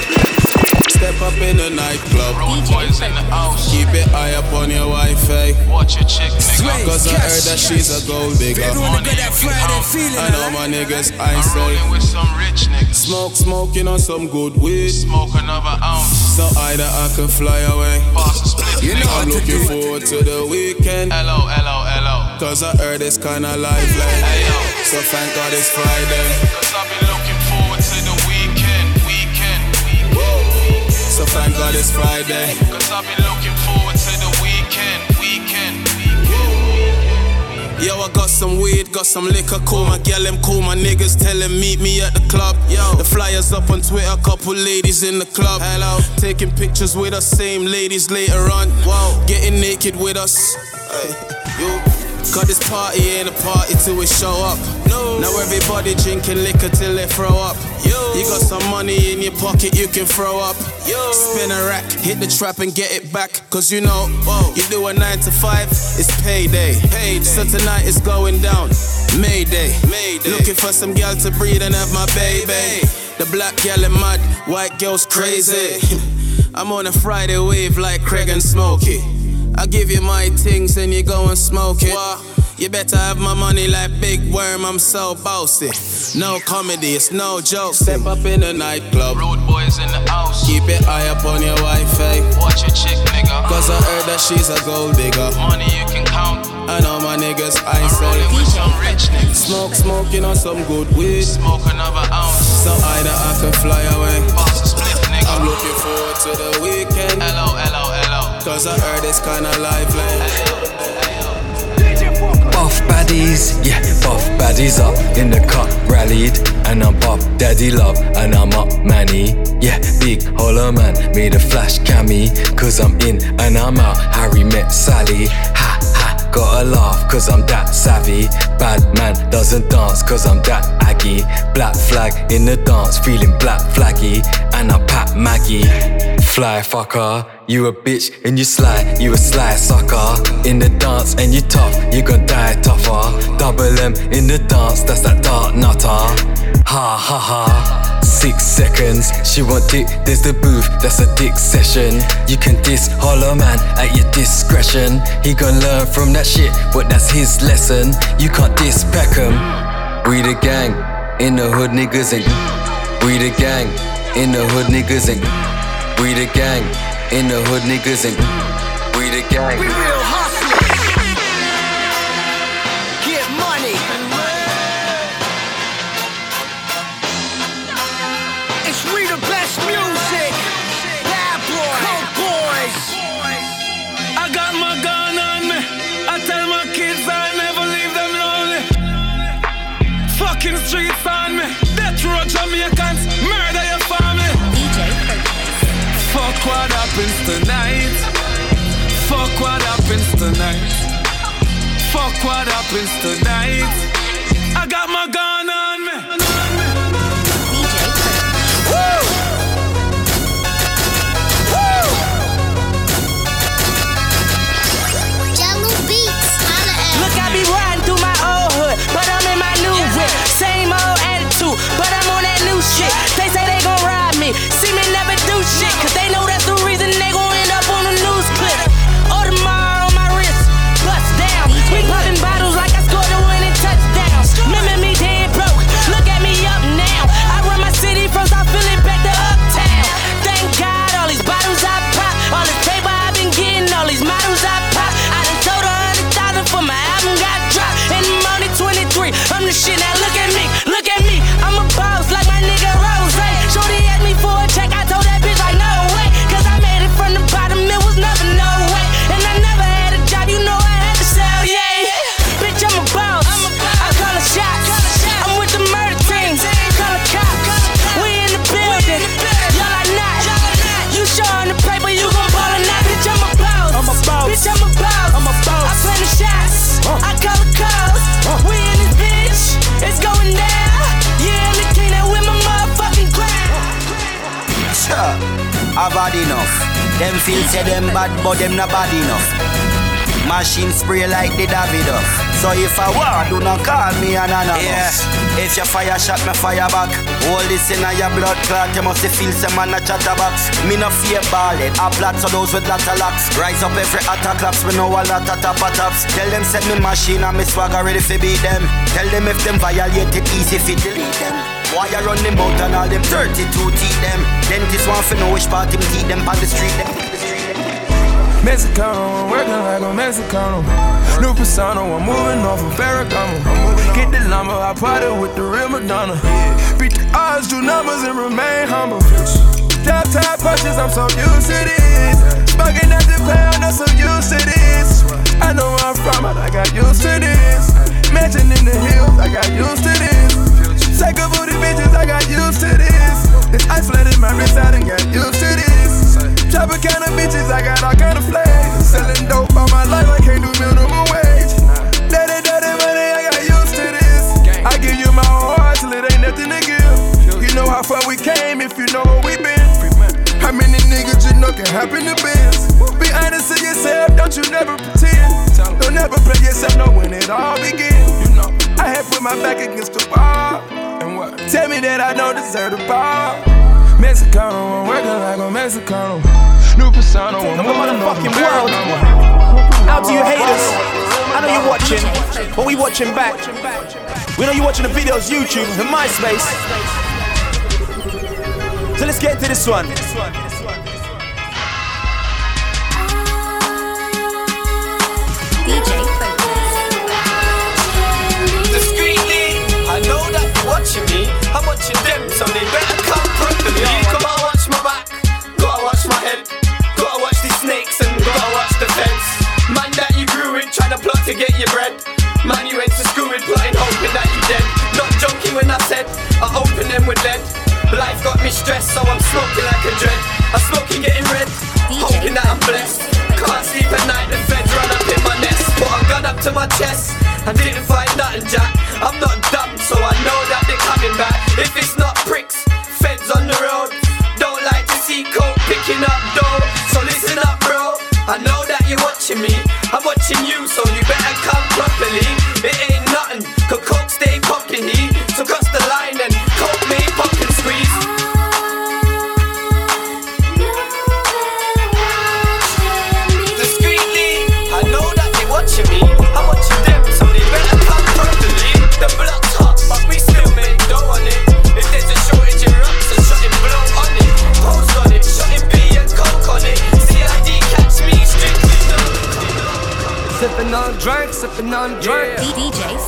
Step up in the nightclub. Road boys in the house. Keep it eye up on your Wi-Fi. Watch your chick, nigga. Cause I heard that she's a gold digger. Money you can count. I know my niggas, I I'm say. rolling with some rich niggas. Smoke, smoking on some good weed. Smoke another ounce. So either I can fly away. Pass a split, You know nigga. I'm looking forward to the weekend. Hello, hello, hello. Cause I heard it's kinda lively. So thank God it's Friday. So thank God it's Friday. Cause I've been looking forward to the weekend, weekend, Yo, I got some weed, got some liquor, cool. My gal, them cool. My niggas tell them meet me at the club. Yo, the flyers up on Twitter, couple ladies in the club. Hello, taking pictures with us, same ladies later on. Wow, getting naked with us. Hey, yo. Cause this party ain't a party till we show up. No. Now everybody drinking liquor till they throw up. Yo. You got some money in your pocket you can throw up. Yo. Spin a rack, hit the trap and get it back. Cause you know, whoa, you do a 9 to 5, it's payday. payday. So tonight it's going down. Mayday. Mayday. Looking for some gal to breed and have my baby. The black gal is mad, white girl's crazy. I'm on a Friday wave like Craig and Smokey. I give you my things and you go and smoke it. You better have my money like Big Worm, I'm so bossy. No comedy, it's no joke. Step up in the nightclub. Road boys in the house. Keep it high up on your Wi-Fi. Eh? Watch your chick, nigga. Cause I heard that she's a gold digger. Money you can count. I know my niggas, I say. rolling with some rich niggas. Smoke, smoking on some good weed. Smoke another ounce. So either I can fly away. A split, nigga. I'm looking forward to the weekend. Hello. Cause I heard it's kinda lively. Buff baddies, yeah, buff baddies up in the cup, rallied, and I'm buff daddy love, and I'm up manny, yeah, big holler man, made a flash cammy, cause I'm in and I'm out. Harry met Sally, ha ha, gotta laugh, cause I'm that savvy. Bad man doesn't dance, cause I'm that aggy. Black flag in the dance, feeling black flaggy, and I pat Maggie. Fly fucker, you a bitch and you sly, you a sly sucker. In the dance and you tough, you gon' die tougher. Double M in the dance, that's that dark nutter. Ha ha ha. Six seconds, she want dick, there's the booth, that's a dick session. You can diss Hollow Man at your discretion. He gon' learn from that shit, but that's his lesson. You can't diss Peckham. We the gang, in the hood niggas ain't. We the gang, in the hood niggas ain't. We the gang, in the hood niggas and We the gang. We real hustlers. Happens tonight. Fuck what happens tonight. Fuck what happens tonight. I got my gun on me. Woo! Woo! Jungle Beats, Look, I be riding through my old hood, but I'm in my new whip. Same old attitude, but I'm on that new shit. Bad enough. Them feel say them bad, but them not bad enough. Machine spray like the Davidoff. So if I war, do not call me an anonymous. Yeah. If your fire shot, me fire back. All this in your blood clot, you must feel some man a chatterbox. Me no fear ballad. I plot so those with lots of locks. Rise up every attack claps, me know a lot of top of tops. Tell them set me machine and me swagger ready for beat them. Tell them if them violate it, easy fi delete them. Why you run them out and all them 32 teeth them? Dentist want to know which part him teeth them on the street them. Mexicano, working like a Mexicano. New persona, I'm moving off of Ferragamo. Get the llama, I party with the real Madonna. Beat the odds, do numbers, and remain humble. Drop top punches, I'm so used to this. Smoking at the pound, I'm so used to this. I know where I'm from, but I got used to this. Mansion in the hills, I got used to this. Take a booty bitches, I got used to this. This ice flooded my wrist, I done got used to this. Chopper kind of bitches, I got all kind of flags. Selling dope all my life, I can't do minimum wage. Daddy, daddy, money, I got used to this. I give you my whole heart till it ain't nothing to give. You know how far we came if you know where we been. How many niggas you know can happen to biz? Be honest to yourself, don't you never pretend. Don't never play yourself, know when it all begins. I had put my back against the wall. And what? Tell me that I don't deserve the ball. Mexicano, I'm working like a Mexicano. New persona, I'm moving fucking world. Out to you haters. I know you're watching, but we watching back. We know you're watching the videos, YouTube, and MySpace. So let's get into this one. DJ watching them, so they better come properly. Gotta watch my back, gotta watch my head, gotta watch these snakes and gotta watch the fence. Man that you grew with, trying to plot to get your bread. Man you went to school with, plotting, hoping that you dead. Not joking when I said I open them with lead. Life got me stressed, so I'm smoking like a dread. I'm smoking, getting red, hoping that I'm blessed. Can't sleep at night, the feds run up in my nest. Put a gun up to my chest, I didn't find nothing, Jack.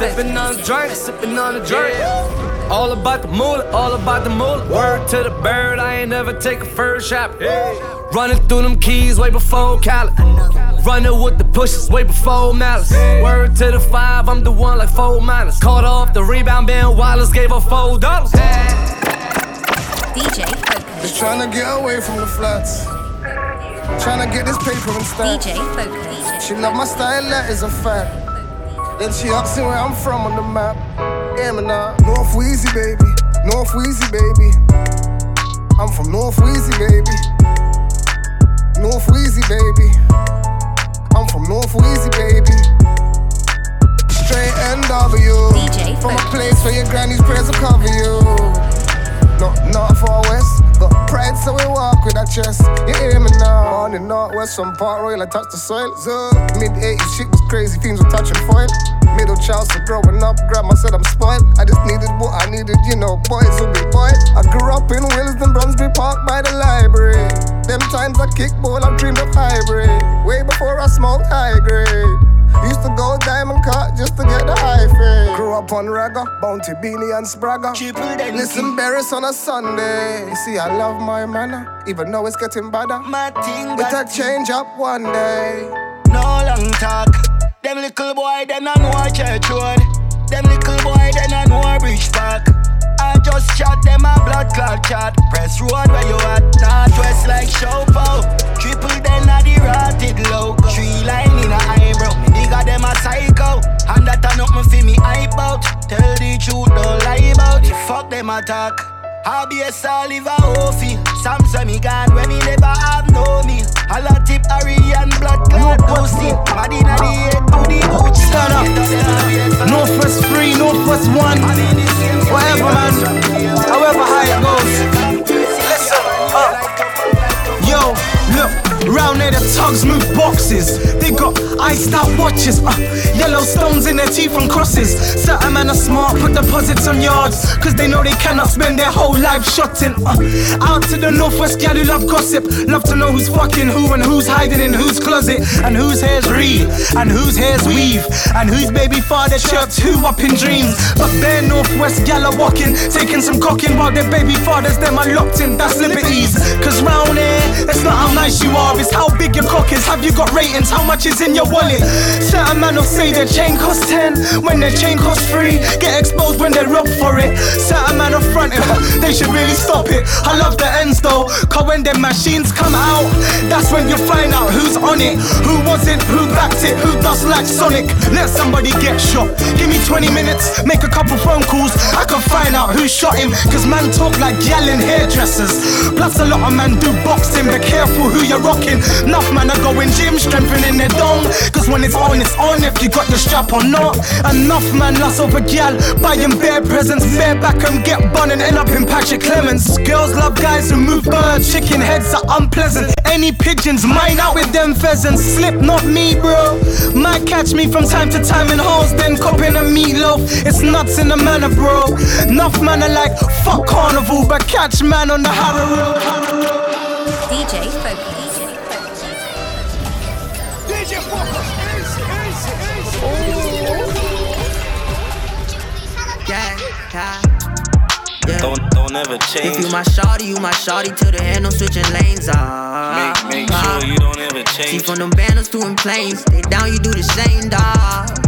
Sipping on drink, sipping on a drink. All about the moolah, all about the moolah. Word to the bird, I ain't never take a first shot. Running through them keys way before Cali. Running with the pushes way before malice. Word to the five, I'm the one like four minus. Caught off the rebound, Ben Wallace gave her four dollars. DJ Fokus. Just trying to get away from the flats. Trying to get this paper and stack. DJ Fokus. She love my style, that is a fact. Then she asking where I'm from on the map. Yeah, man, nah. North Wheezy, baby. North Wheezy, baby. I'm from North Wheezy, baby. North Wheezy, baby. I'm from North Wheezy, baby. Straight NW. DJ From a place where your granny's prayers will cover you. No, not far west. Got pride, so we walk with our chest. You hear me now? On the northwest, from Park Royal, I touch the soil. So, mid 80s, shit was crazy, things were touching foil. Middle child, so growing up, grandma said I'm spoiled. I just needed what I needed, you know, boys will be boys. I grew up in Willesden, Brunswick Park by the library. Them times I kick ball, I dreamed of hybrid. Way before I smoked high grade. Used to go diamond cut just to get the high fade. Grew up on ragga, bounty Beenie and Spragga. Listen, berries on a Sunday. You see, I love my manner, even though it's getting better. My thing But I change up one day. no long talk. Them little boy, them not know a church road. Them little boy, them not know a bridge park. I just shot them a blood clot chat. Press road where you at, northwest like Shopo. Triple then a the rotted logo. Three line in a eyebrow. Nigga them a psycho. And that a nothing for me hype out. Tell the truth, don't lie about it. Fuck them attack. I be a Oliver Ophie. Some say me gone when me never have no meal. A lot tip Harry and blood clot boosting. Mad inna the head to the Gucci. Stand up. Northwest free, Northwest one. Whatever, man. However high it goes. Listen, uh. Yo, look. Round there, the tugs move boxes. They got iced out watches, uh, yellow stones in their teeth and crosses. Certain men are smart, put deposits on yards, cause they know they cannot spend their whole life shotting. Uh, out to the northwest gal who love gossip, love to know who's fucking who and who's hiding in whose closet, and whose hair's real, and whose hair's weave, and whose baby father chirps who up in dreams. But bare northwest gal are walking, taking some cocking while their baby fathers them are locked in. That's liberties, cause round here, it's not how nice you are, how big your cock is. Have you got ratings? How much is in your wallet? Certain man will say their chain costs 10 when their chain costs 3. Get exposed when they rob for it. Certain man will front they should really stop it. I love the ends though, cause when their machines come out, that's when you find out who's on it, who wasn't, who backed it, who does like Sonic. Let somebody get shot. Give me 20 minutes, make a couple phone calls. I can find out who shot him, cause man talk like yelling hairdressers. Plus, a lot of men do boxing, be careful who you're rocking. Enough man are going gym, strengthening their dong. Cause when it's on, it's on if you got the strap or not. Enough man lost over gal, buying bare presents, bare back and get bun and end up in Patrick Clemens. Girls love guys who move birds, chicken heads are unpleasant. Any pigeons, mine out with them pheasants. Slip, not me, bro. Might catch me from time to time in halls, then copping a meatloaf. It's nuts in the manner, bro. Enough man are like, fuck carnival, but catch man on the Harrow. DJ Fokus. Yeah, yeah. Yeah. Don't, don't ever change. If you my shawty, you my shawty till the end, I'm switching lanes. Ah, Make, make ah. sure you don't ever See change. from them banners to in planes, they down, you do the same, dawg.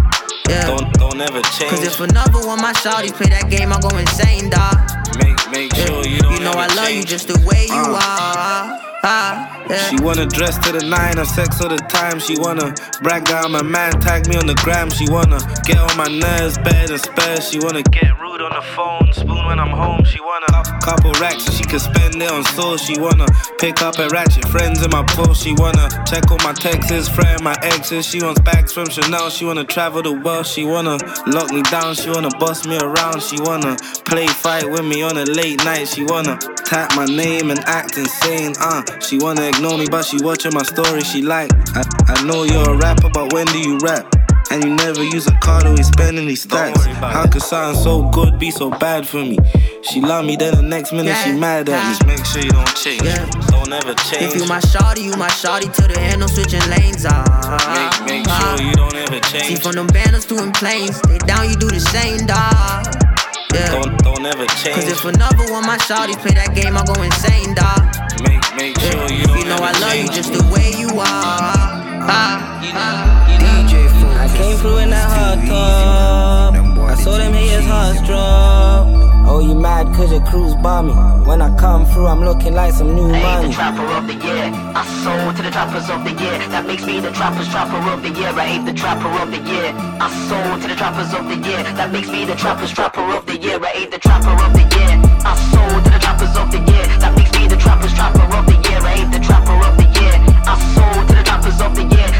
Yeah. Don't, don't ever change. Cause if another one my shawties play that game, I go insane, dawg. Make, make sure you don't You know I ever love you just the way you Uh. are. Ah. She wanna dress to the nine, have sex all the time. She wanna brag down my man, tag me on the gram. She wanna get on my nerves, better than spares. She wanna get rude on the phone, spoon when I'm home. She wanna couple racks she can spend it on sauce. She wanna pick up her ratchet friends in my post. She wanna check on my texts, friend my exes. She wants bags from Chanel. She wanna travel the world. She wanna lock me down. She wanna boss me around. She wanna play fight with me on a late night. She wanna tap my name and act insane. Uh, she wanna ignore me, but she watching my story. She like, I, I know you're a rapper, but when do you rap? And you never use a card, always spending these stacks. How could something so good be so bad for me? She love me, then the next minute she mad at me. Just make sure you don't change. Don't ever change. If you my shawty, you my shawty till the end, I'm switching lanes. Ah, Make, make sure you don't ever change. See change. from them banners to in planes, they down, you do the same, dawg. Yeah. Don't, don't ever Cause change. if another one my shawty play that game, I go insane, dawg. Make, make sure you don't You know ever I love you just the way you are. Ah, DJ I came through in that hot top. I saw them haters hearts drop. Oh, you mad cause your crew's me. When I come through, I'm looking like some new money. Trapper of the year, I sold to the trappers of the year. That makes me the trappers trapper of the year. I hate the trapper of the year. I sold to the trappers of the year. That makes me the trappers trapper of the year. I hate the trapper of the year. I sold to the trappers of the year. That makes me the trappers trapper of the year. I hate the trapper of the year. I sold to the trappers of the year.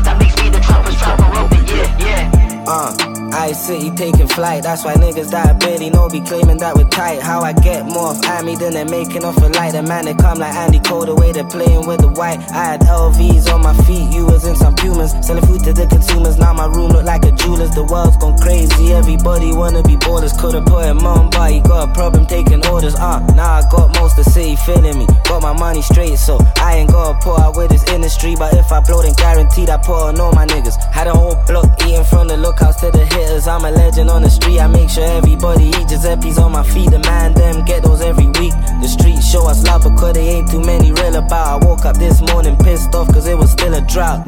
Uh, I City taking flight. That's why niggas that barely know be claiming that we're tight. How I get more off Amy than they're making off a light. The man they come like Andy Cole, the way they're playing with the white. I had LVs on my feet, you was in some Pumas. Selling food to the consumers. Now my room look like a jeweler's. The world's gone crazy. Everybody wanna be ballers. Could've put him on, but he got a problem taking orders. Uh, now I got most of the city feeling me. Got my money straight, so I ain't gotta put out with this industry. But if I blow, then guaranteed I put on all my niggas. Had a whole block eating from the lookouts to the hitters. I'm a legend on the street. I make sure everybody eat Giuseppe's on my feet. The man, them get those every week. The streets show us love because they ain't too many real about. I woke up this morning pissed off cause it was still a drought.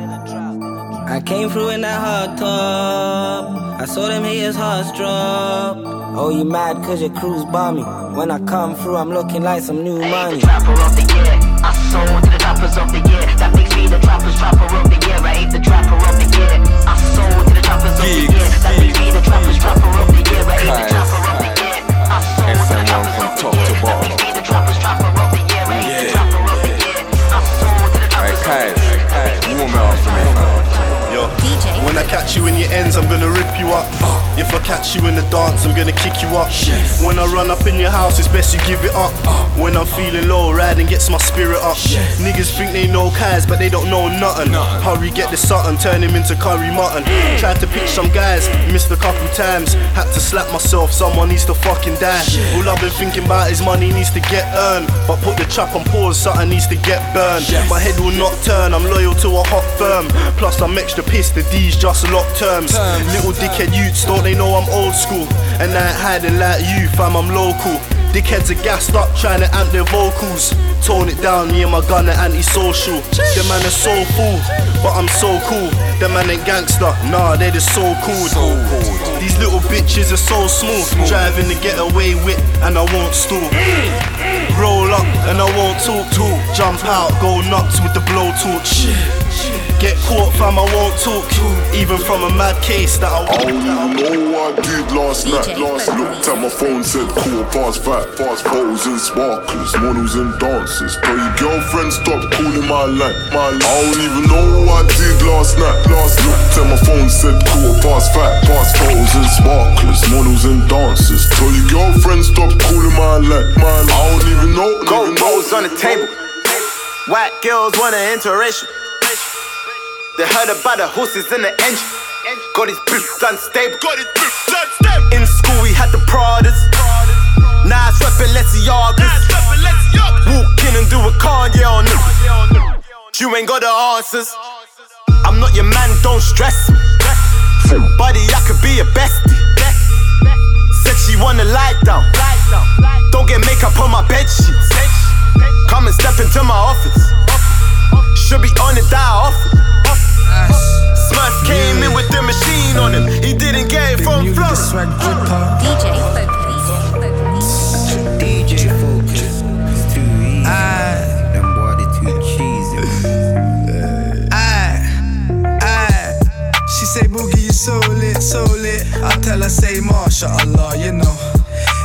I came through in that hard top. I saw them haters hearts drop. Oh, you mad cause your crew's bomb me. When I come through, I'm looking like some new money. Trapper of the year, I sold to the trappers of the year. That makes me the trappers trapper of the year. I hate the trapper of the year gig. And someone to warm up. When I catch you in your ends, I'm gonna rip you up. If I catch you in the dance, I'm gonna kick you up. When I run up in your house, it's best you give it up. When I'm feeling low, riding gets my spirit up. Niggas think they know cars, but they don't know nothing. Hurry, get the Sutton, turn him into curry mutton. Tried to pitch some guys, missed a couple times. Had to slap myself, someone needs to fucking die. All I've been thinking about is money needs to get earned. But put the trap on pause, something needs to get burned. My head will not turn, I'm loyal to a hot firm. Plus, I'm extra pissed, the D's just lock terms. Little dickhead youths, don't they know I'm old school? And I ain't hiding like you, fam, I'm local. Dickheads are gassed up trying to amp their vocals. Tone it down, me and my gun are antisocial. The man is so full, but I'm so cool. The man ain't gangster, nah, they just so cool. These little bitches are so smooth. Driving to get away with, and I won't stall. Roll up, and I won't talk. Jump out, go nuts with the blowtorch. Get caught, fam, I won't talk. Even from a mad case that I I don't even know I did last night. Last looked at my phone, said cool, past five, past photos and sparklers, models and dancers. Tell your girlfriend stop calling my line. My line. I don't even know what I did last night. Last looked at my phone, said cool, past five, past photos and sparklers, models and dancers. Tell your girlfriend stop calling my line. My line. I don't even know. Gold balls on the table. White girls want an interracial. They heard about the horses in the engine. Got his boots unstable. Got his boots unstable. In school we had the Pradas. Now it's reppin' Balenciagas. Walk in and do a Kanye on them. You ain't got the answers. I'm not your man, don't stress me. Buddy, I could be a bestie. Said she wanna lie down. Don't get makeup on my bed sheets. Come and step into my office. Should be on it, die off. Smurf came in with the machine on him. He didn't get it from Florida. DJ DJ Fokus. It's too easy. Them boy, they too cheesy. Aye, aye. She say, Boogie, you so lit, so lit. I tell her, say, MashaAllah, you know.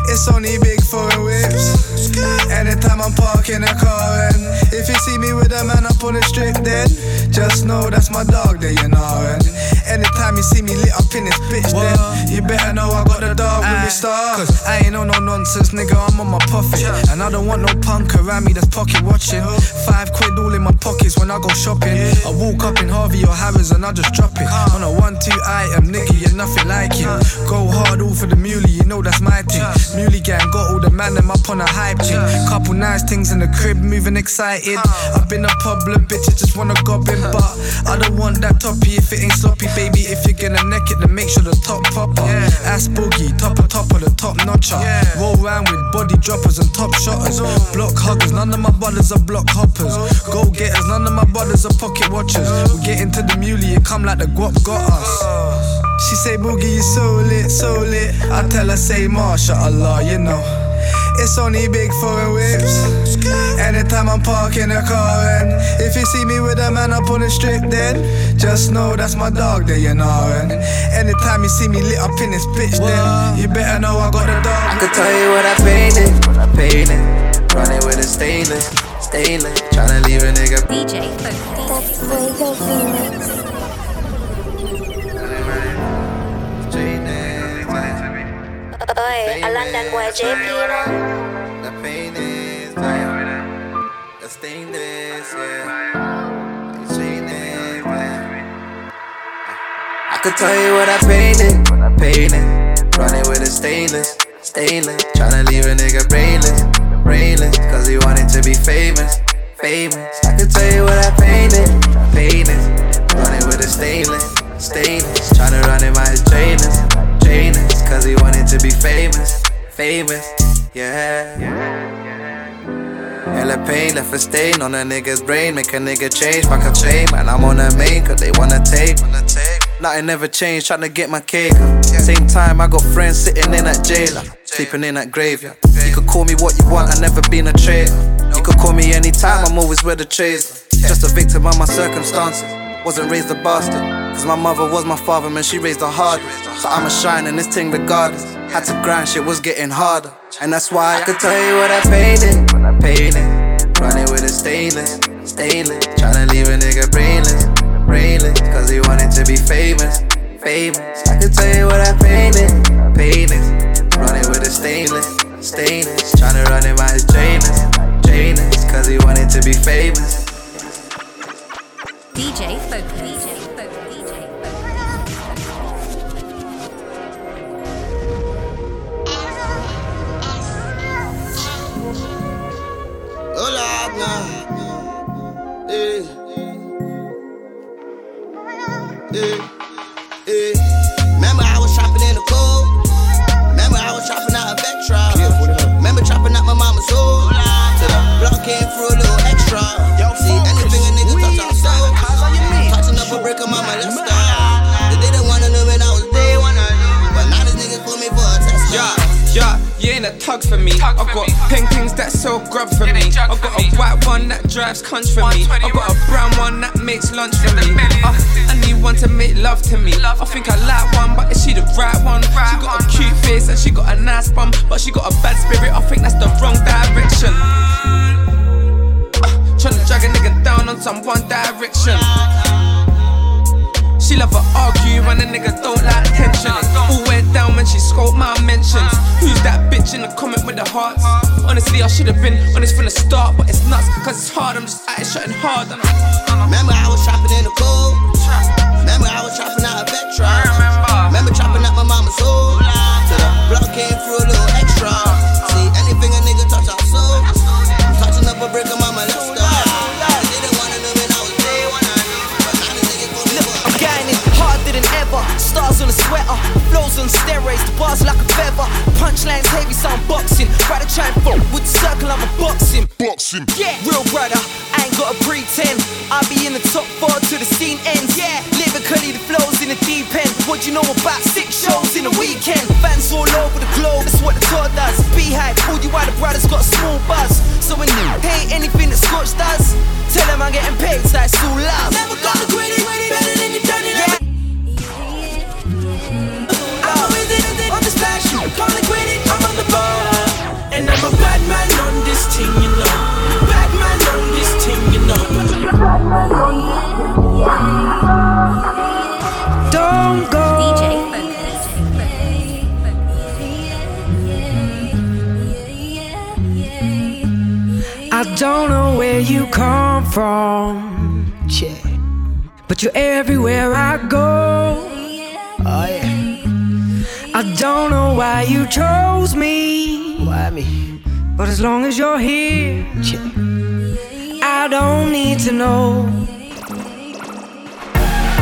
It's only big foreign whips. Anytime I'm parking a car, and if you see me with a man up on the strip, then just know that's my dog there, you know. And anytime you see me lit up in this bitch, then you better know I got the dog with me star. Cause I ain't on no nonsense, nigga, I'm on my puffy. And I don't want no punk around me that's pocket watching. Five quid all in my pockets when I go shopping. I walk up in Harvey or Harrods and I just drop it. On a one, two item, nigga, you're nothing like it. Go hard all for the muley, you know that's my thing. Muley gang got all the man them up on a hype chick. Couple nice things in the crib, moving excited. I've been a public I just wanna gob in, but I don't want that toppy if it ain't sloppy, baby. If you're gonna neck it, then make sure the top popper. Ass boogie, top of top of the top notcher. Roll round with body droppers and top shotters. Block huggers, none of my brothers are block hoppers. Go getters, none of my brothers are pocket watchers. We get into the muley, it come like the guap got us. She say, Boogie, you so lit, so lit. I tell her, say, Marsha Allah, you know. It's only big foreign whips. Anytime I'm parking a car, and if you see me with a man up on the strip, then just know that's my dog there, you know. And anytime you see me lit up in this bitch, then you better know I got the dog. I could tell you what I painted, what I painted. Running with a stainless, stainless. Tryna leave a nigga. DJ That's Fuego Phoenix. Oi, a London boy JP. The pain is yeah. The stainless, yeah. I could tell you what I painted, what I painted. Running with a stainless, stainless. Tryna leave a nigga brainless, brainless. Cause he wanted to be famous, famous. I could tell you what I painted, painted. Running with a stainless, stainless. Tryna run in my trainers, trainers. Cause he wanted to be famous, famous. Yeah. Hella pain left a stain on a nigga's brain. Make a nigga change, back a chain. Man, I'm on a main, cause they wanna take. Nothing never changed, tryna get my cake. Same time, I got friends sitting in that jail. Sleeping in that graveyard. You could call me what you want, I never been a traitor. You could call me anytime, I'm always where the chase. Just a victim of my circumstances. Wasn't raised a bastard. Cause my mother was my father, man, she raised the hard. So I'ma shine in this thing regardless. Had to grind, shit was getting harder. And that's why I could tell you what I painted, what I painted. Running with a stainless, stainless. Tryna leave a nigga brainless, brainless. Cause he wanted to be famous, famous. I could tell you what I painted, painless. Running with a stainless, stainless. Tryna run it by his trainers, trainers. Cause he wanted to be famous. DJ Fokus. DJ Hola, nah. Eh. Eh. Eh. Remember I was shopping in the cold. Remember I was shopping out of Vectra. Remember chopping out my mama's soul. To the block came a tug for me. I've got ping pings that sell grub for me. I've got a white one that drives cunch for me. I've got a brown one that makes lunch for me. Uh, I need one to make love to me. I think I like one, but is she the right one? She got a cute face and she got a nice bum, but she got a bad spirit. I think that's the wrong direction. Uh, tryna drag a nigga down on some one direction. She love to argue when a nigga don't like tension. All went down when she scoped my mentions. Who's that bitch in the comment with the hearts? Honestly, I should have been honest from the start, but it's nuts, cause it's hard. I'm just at it shutting hard. And I'm Remember I was shopping in the cold. Remember I was chopping out a Vectra. Remember chopping out my mama's soul. To the block came through flows on steroids, the bars like a feather. Punchlines heavy, so I'm boxing. Try to try and fuck with the circle, I'm a boxing. Boxing. Yeah, real brother, I ain't gotta pretend. I'll be in the top four till the scene ends. Yeah, lyrically the flows in the deep end. What you know about six shows in a weekend? Fans all over the globe, that's what the tour does. Beehive, all you other brothers got a small buzz. So when you hate anything that Scorch does, tell them I'm getting paid, so it's all love. Never gonna quit it, I'm a bad man on this thing, you know. Bad man on this thing, you know. Don't go. I don't know where you come from, yeah. but you're everywhere I go. Oh yeah. I don't know why you chose me. Why me? But as long as you're here, I don't need to know.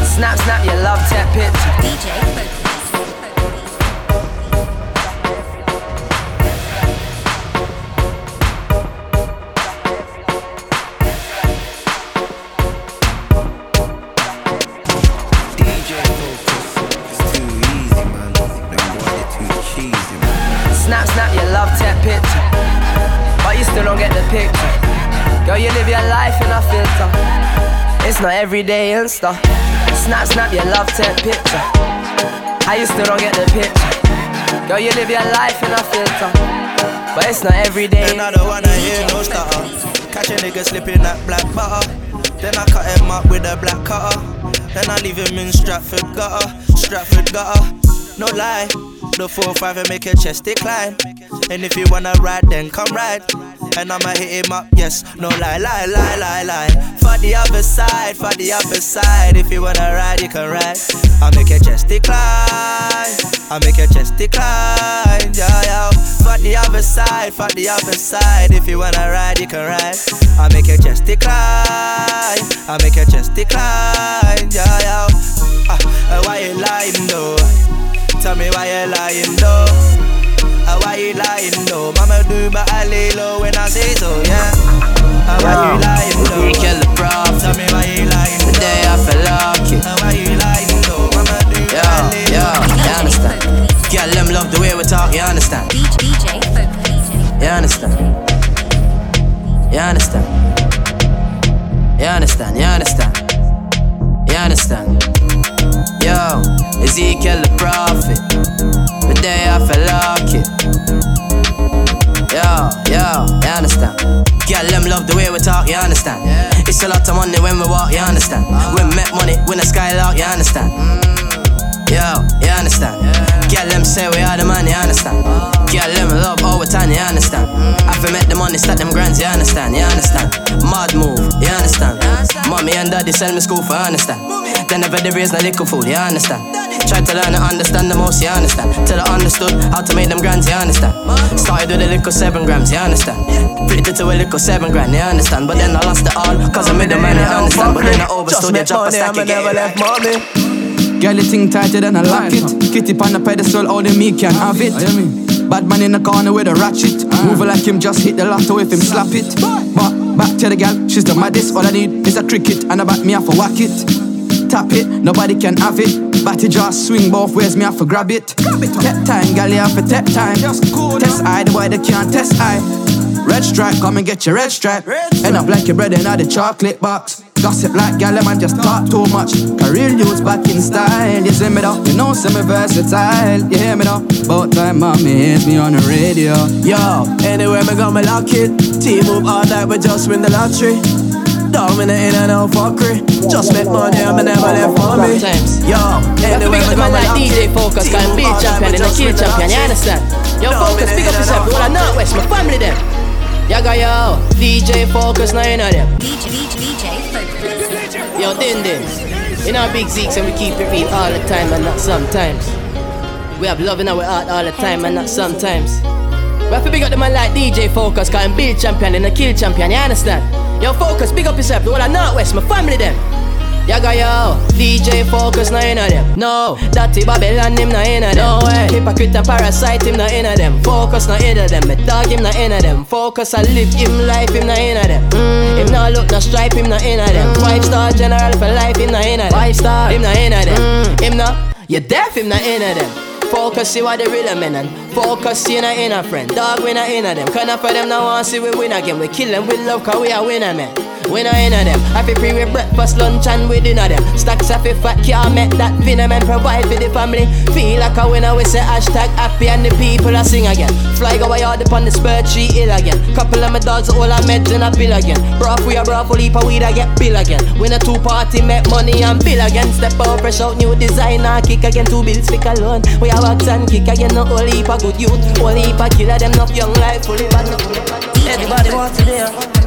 Snap, snap your love tap picture. DJ It's not everyday Insta. Snap, snap your love tap picture. How you still don't get the picture? Girl, you live your life in a filter. But it's not everyday. Then I don't wanna hear no stutter. Catch a nigga slipping that black butter. Then I cut him up with a black cutter. Then I leave him in Stratford gutter. Stratford gutter. No lie. The 4-5 and make your chest decline. And if you wanna ride, then come ride. And I'ma hit him up, yes. No lie, lie, lie, lie, lie. For the other side, for the other side. If you wanna ride, you can ride. I'll make your chest decline. I'll make your chest decline. Yeah, yeah. For the other side, for the other side. If you wanna ride, you can ride. I'll make your chest decline. I'll make your chest decline. Yeah, yeah. Uh, why you lying though? Tell me why you lying though. Uh, why you lying though? Mama do but I lay low when I say so, yeah. Uh, why you lying though? You kill the prophet. Tell me why you lying The day I feel lucky. Uh, why you lying though? Mama do but Yo, I lay yo, you understand? Girl, them love the way we talk, you understand? Beach DJ Fokus. You understand? You understand? You understand? You understand? You understand? Yo, Ezekiel the prophet. The day I feel lucky. Yo, yo, you understand? Girl, them love the way we talk, you understand? Yeah. It's a lot of money when we walk, you understand? Uh-huh. We make money, when the skylark, you understand? Mm. Yo, you understand? Girl, them say we are the man, you understand? Girl, them love all the time, you understand? I fi make the money, stack them grands, you understand? You understand? Mad move, you understand? Mommy and daddy sell me school for understand? They never they raise no little fool, you understand? Try to learn to understand the most, you understand? Till I understood how to make them grands, you understand? Started with a little seven grams, you understand? Pretty to a little seven grand, you understand? But then I lost it all, cause I made the money, you understand? But then I overstood, you drop a stack again. never left mommy. Girl, the thing tighter than a locket. Kitty on the pedestal, only me can have it. Bad man in the corner with a ratchet. Move like him, just hit the lotto if him slap it. But back to the girl, she's the maddest. All I need is a cricket and a bat me off a whack it. Tap it, nobody can have it. Batty just swing both ways, me have to grab it. Take time, girl, you have to take time. Test eye, the boy they can't test eye. Red stripe, come and get your red stripe. End up like your bread in the chocolate box. Gossip like gal, man just talk too much. Career use back in style. You see me though, you know, see me versatile. You hear me though? About time mommy hits me on the radio. Yo, anywhere me go, me lock it. Team move all night, we just win the lottery. In and out fuckery. Just make money, I'm never left for me. Yo, anywhere me go, me like DJ. Fokus, Team can move be all night, champion and a just win the champion, you understand? Yo, Fokus, big up yourself, all I not west, my family them. Yaga yo, DJ Fokus, now you know them. DJ, DJ Fokus. Yo, Din Din. You know Big Zeeks and we keep it real all the time and not sometimes. We have love in our heart all the time and not sometimes. We have to big up the man like DJ Fokus, cause I'm build champion and a kill champion, you understand? Yo, Fokus, big up yourself, the whole of Northwest, my family them. Yaga yo, DJ Fokus, no in of them. No, Dirty Babylon, him no in of them. No way, hypocrite and parasite, him no in of them. Fokus, no in of them. Me dog, him no in of them. Fokus, I live him life, him no in of them. Mm. Him no look, no stripe, him no in of them. Five star general for life, him no in of them. Five star, him no in of them. Mm. Him no, you deaf, him no in of them. Fokus, see what the real men and focus, see no in a friend. Dog, we no in of them. Can't for them, now want see we win again. We kill them with love, cause we a winner, man. We no in of them. Happy free with breakfast, lunch, and with dinner them. Stacks of fat can't make that venom and provide for the family. Feel like a winner, we say hashtag happy and the people are sing again. Fly go yard upon the spreadsheet ill again. Couple of my dogs, all our meds in a bill again. Broth, we a broth, heap of weed, I get bill again. Win a two party, make money and bill again. Step out, fresh out, new designer, kick again. Two bills, pick alone. We a wax and kick again. No whole heap of good youth, whole heap of killer, them not young life, fully bad. Everybody wants to hear.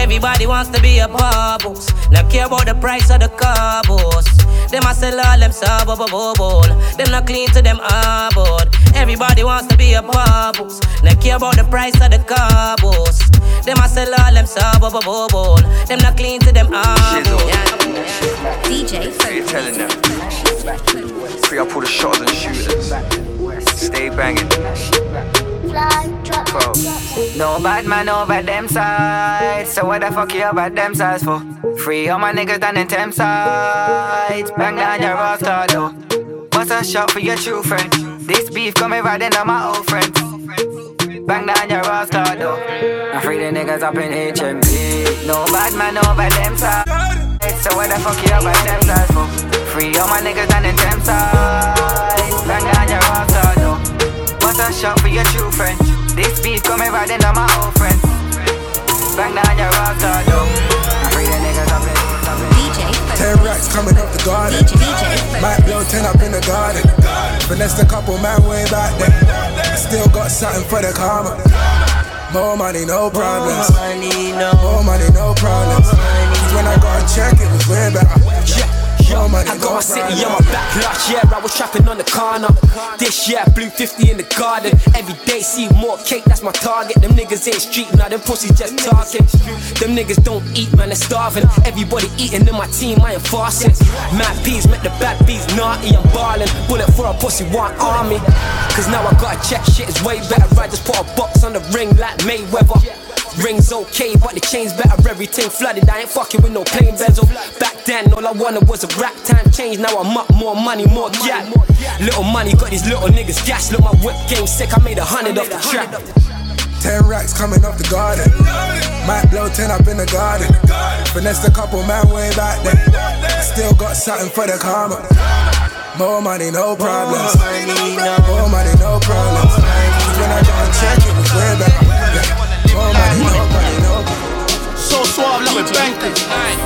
Everybody wants to be a bubbles. Not care about the price of the carbos. Them a sell all them sub bubble. Them not clean to them aboard. Everybody wants to be a bubbles. Not care about the price of the carbos. Them a sell all them sub bubble. Them not clean to them aboard. DJ What you telling them? Free up all the shotters and shooters. Stay banging. No bad man over them sides. So what the fuck you about them sides for? Free all my niggas down in them sides. Bang down your roster though. What's a shot for your true friend? This beef coming right into my old friends. Bang down your roster though. I free the niggas up in HMP. No bad man over them sides. So what the fuck you about them sides for? Free all my niggas down in them sides. Bang down your roster though. What's a shot for your true friend? This beef coming right into my old friends. Bang down your roster though. I free the niggas up in Ten racks coming up the garden. Might blow ten up in the garden. Finesse a couple man way back then. Still got something for the karma. More money, no problems. More money, no, More money, no problems. 'Cause when I got a check, it was way better. More I got my city on my back last year. I was trapping on the corner. This year, blue 50 in the garden. Every day, see more cake, that's my target. Them niggas ain't street, now them pussies just talking. Them niggas don't eat, man, they're starving. Everybody eating in my team, I ain't fasting. Mad peas make the bad bees naughty, I'm ballin'. Bullet for a pussy, one army. Cause now I gotta check shit is way better. I just put a box on the ring like Mayweather. Rings okay, but the chains better. Everything flooded. I ain't fucking with no plain bezel. Back then, all I wanted was a rap time change. Now I'm up, more money, more gap. Little money, got these little niggas gas. Look, my whip game sick. I made a hundred off the trap. Ten racks coming off the garden. Might blow ten up in the garden. Finesse a couple man way back then. Still got something for the karma. More money, no problems. More money, no problems. 'Cause when I got a check, it was way better. Yeah. More money, no money, suave like we're bankers.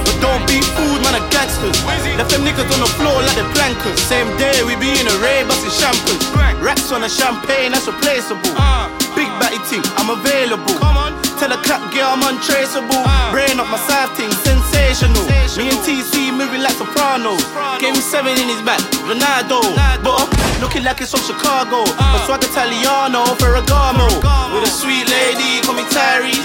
But don't be food, man, are gangsters. Left them niggas on the floor like they're plankers. Same day, we be in a raid, busting champers. Racks on the champagne, that's replaceable. Big batty team, I'm available. Tell a clap girl I'm untraceable. Brain up my side thing, sensational. Me and TC moving like Sopranos. Game seven in his back, Ronaldo. But looking like it's from Chicago. Uh. A swag Italiano, Ferragamo. With a sweet lady, call me Tyrese.